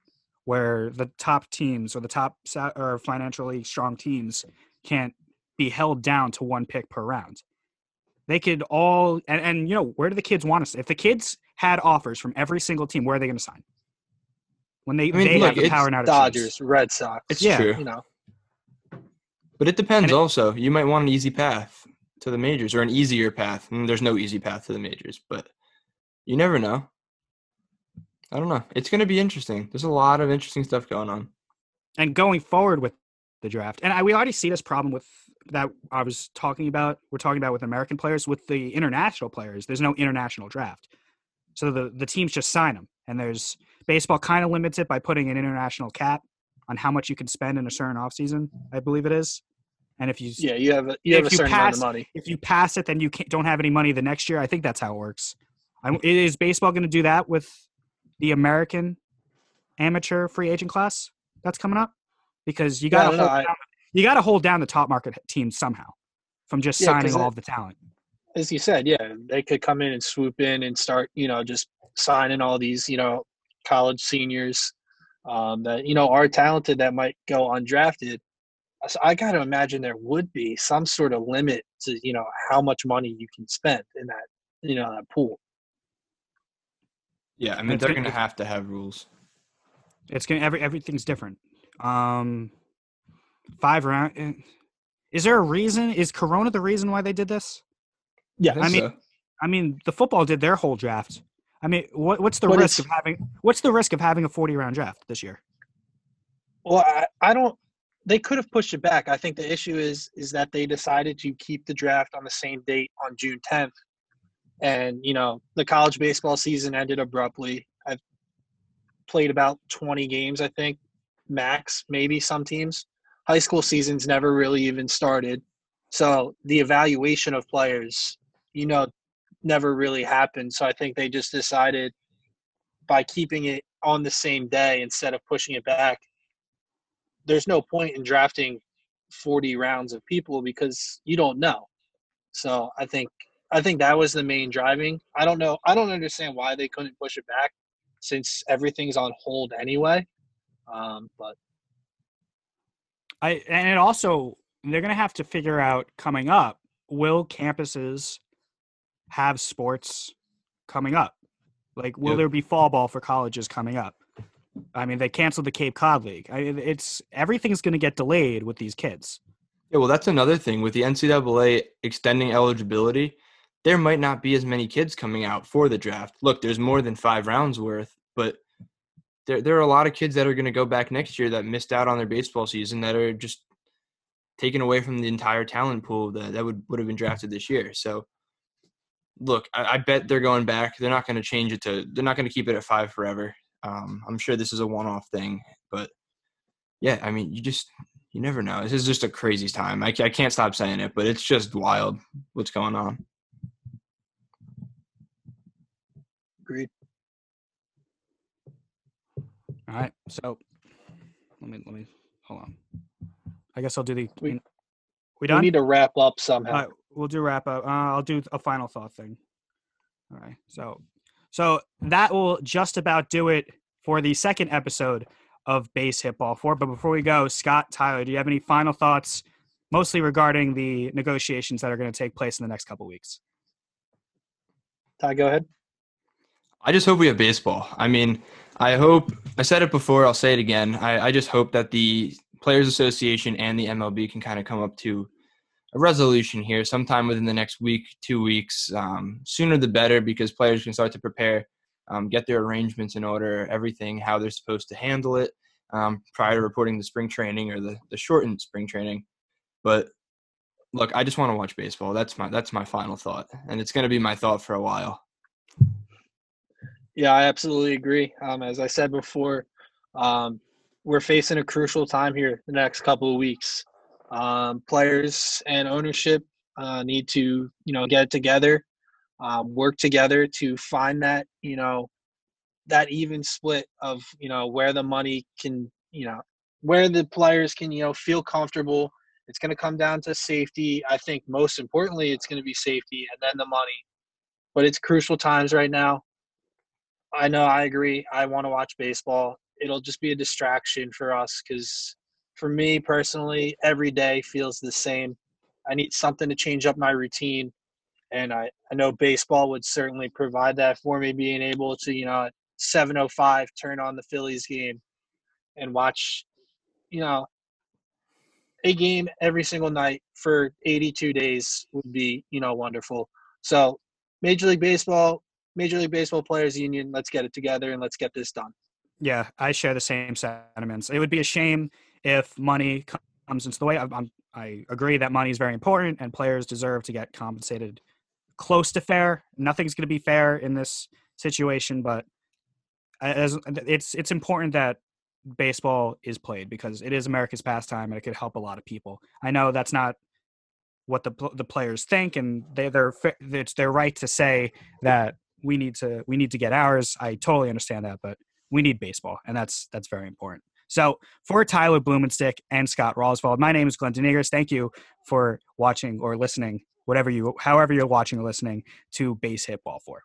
where the top teams or the top or financially strong teams can't be held down to one pick per round. They could all and, and you know where do the kids want us? If the kids had offers from every single team, where are they going to sign? When they I mean, they look, have the power now to choose. Dodgers Red Sox it's Yeah. true you know But it depends it- also. You might want an easy path to the majors or an easier path. Mm, There's no easy path to the majors, but you never know. I don't know. It's going to be interesting. There's a lot of interesting stuff going on. and going forward with the draft, and I, we already see this problem with that I was talking about. We're talking about with American players, with the international players. There's no international draft, so the the teams just sign them. And there's baseball kind of limits it by putting an international cap on how much you can spend in a certain offseason, I believe it is. And if you yeah you have a, you have a certain amount pass- of money if you pass it, then you can't, don't have any money the next year. I think that's how it works. I, is baseball going to do that with the American amateur free agent class that's coming up? Because you got to hold down, you got to hold down the top market teams somehow from just Yeah, signing all of the talent. as you said, yeah, they could come in and swoop in and start, you know, just signing all these, you know, college seniors um, that you know are talented that might go undrafted. So I got to imagine there would be some sort of limit to you know how much money you can spend in that you know that pool. Yeah, I mean, It's they're gonna- have to have rules. It's gonna every everything's different. Um, five round. eh, Is there a reason? Is Corona the reason why they did this? Yeah, I mean, so. I mean, the football did their whole draft. I mean, what, what's the But risk of having? What's the risk of having a forty round draft this year? Well, I, I don't. They could have pushed it back. I think the issue is is that they decided to keep the draft on the same date on June 10th, and you know the college baseball season ended abruptly. I've played about 20 games, I think, max. Maybe some teams. High school seasons never really even started, so the evaluation of players, you know, never really happened. So I think they just decided by keeping it on the same day instead of pushing it back there's no point in drafting 40 rounds of people because you don't know. So I think I think that was the main driving. I don't know. I don't understand why they couldn't push it back since everything's on hold anyway. Um, but I and it also they're going to have to figure out coming up will campuses have sports coming up? Like will Yep. there be fall ball for colleges coming up? I mean, they canceled the Cape Cod League. I, it's everything's going to get delayed with these kids. Yeah, well, that's another thing with the NCAA extending eligibility. There might not be as many kids coming out for the draft. Look, there's more than five rounds worth, but there there are a lot of kids that are going to go back next year that missed out on their baseball season that are just taken away from the entire talent pool that, that would would have been drafted this year. So look, I, I bet they're going back. They're not going to change it to. They're not going to keep it at five forever. Um, I'm sure this is a one-off thing, but yeah, I mean, you just you never know. This is just a crazy time. I, I can't stop saying it, but it's just wild what's going on. Agreed. All right. So let me let me hold on. I guess I'll do the. We, we We done? need to wrap up somehow. All right, we'll do wrap up. Uh, I'll do a final thought thing. All right. So, so that will just about do it for the second episode of Base Hit Ball Four. But before we go, Scott, Tyler, do you have any final thoughts, mostly regarding the negotiations that are going to take place in the next couple weeks? Ty, go ahead. I just hope we have baseball. I mean, I hope I said it before. I'll say it again. I, I just hope that the Players Association and the MLB can kind of come up to a resolution here sometime within the next week, two weeks. Um, sooner the better because players can start to prepare, um, get their arrangements in order, everything, how they're supposed to handle it um, prior to reporting the spring training or the, the shortened spring training. But look, I just want to watch baseball. That's my that's my final thought, and it's going to be my thought for a while. Yeah, I absolutely agree. Um, as I said before, um, we're facing a crucial time here the next couple of weeks. Um, players and ownership uh, need to, you know, get together, um, work together to find that, you know, that even split of, you know, where the money can, you know, where the players can, you know, feel comfortable. It's going to come down to safety. I think most importantly, it's going to be safety and then the money. But it's crucial times right now. I know I agree. I want to watch baseball. It'll just be a distraction for us because for me personally, every day feels the same. I need something to change up my routine. And I, I know baseball would certainly provide that for me, being able to, you know, at 7.05 turn on the Phillies game and watch, you know, a game every single night for 82 days would be, you know, wonderful. So Major League Baseball, Major League Baseball Players Union, let's get it together and let's get this done. Yeah, I share the same sentiments. It would be a shame if money comes into the way. I'm, i agree that money is very important and players deserve to get compensated close to fair. Nothing's going to be fair in this situation, but as it's it's important that baseball is played because it is America's pastime and it could help a lot of people. I know that's not what the the players think, and they they're it's their right to say that we need to we need to get ours. I totally understand that, but we need baseball, and that's that's very important. So for Tyler Blumenstick and Scott Roswald, my name is Glenn Denegers. Thank you for watching or listening, whatever you, however you're watching or listening to Base Hit Ball Four.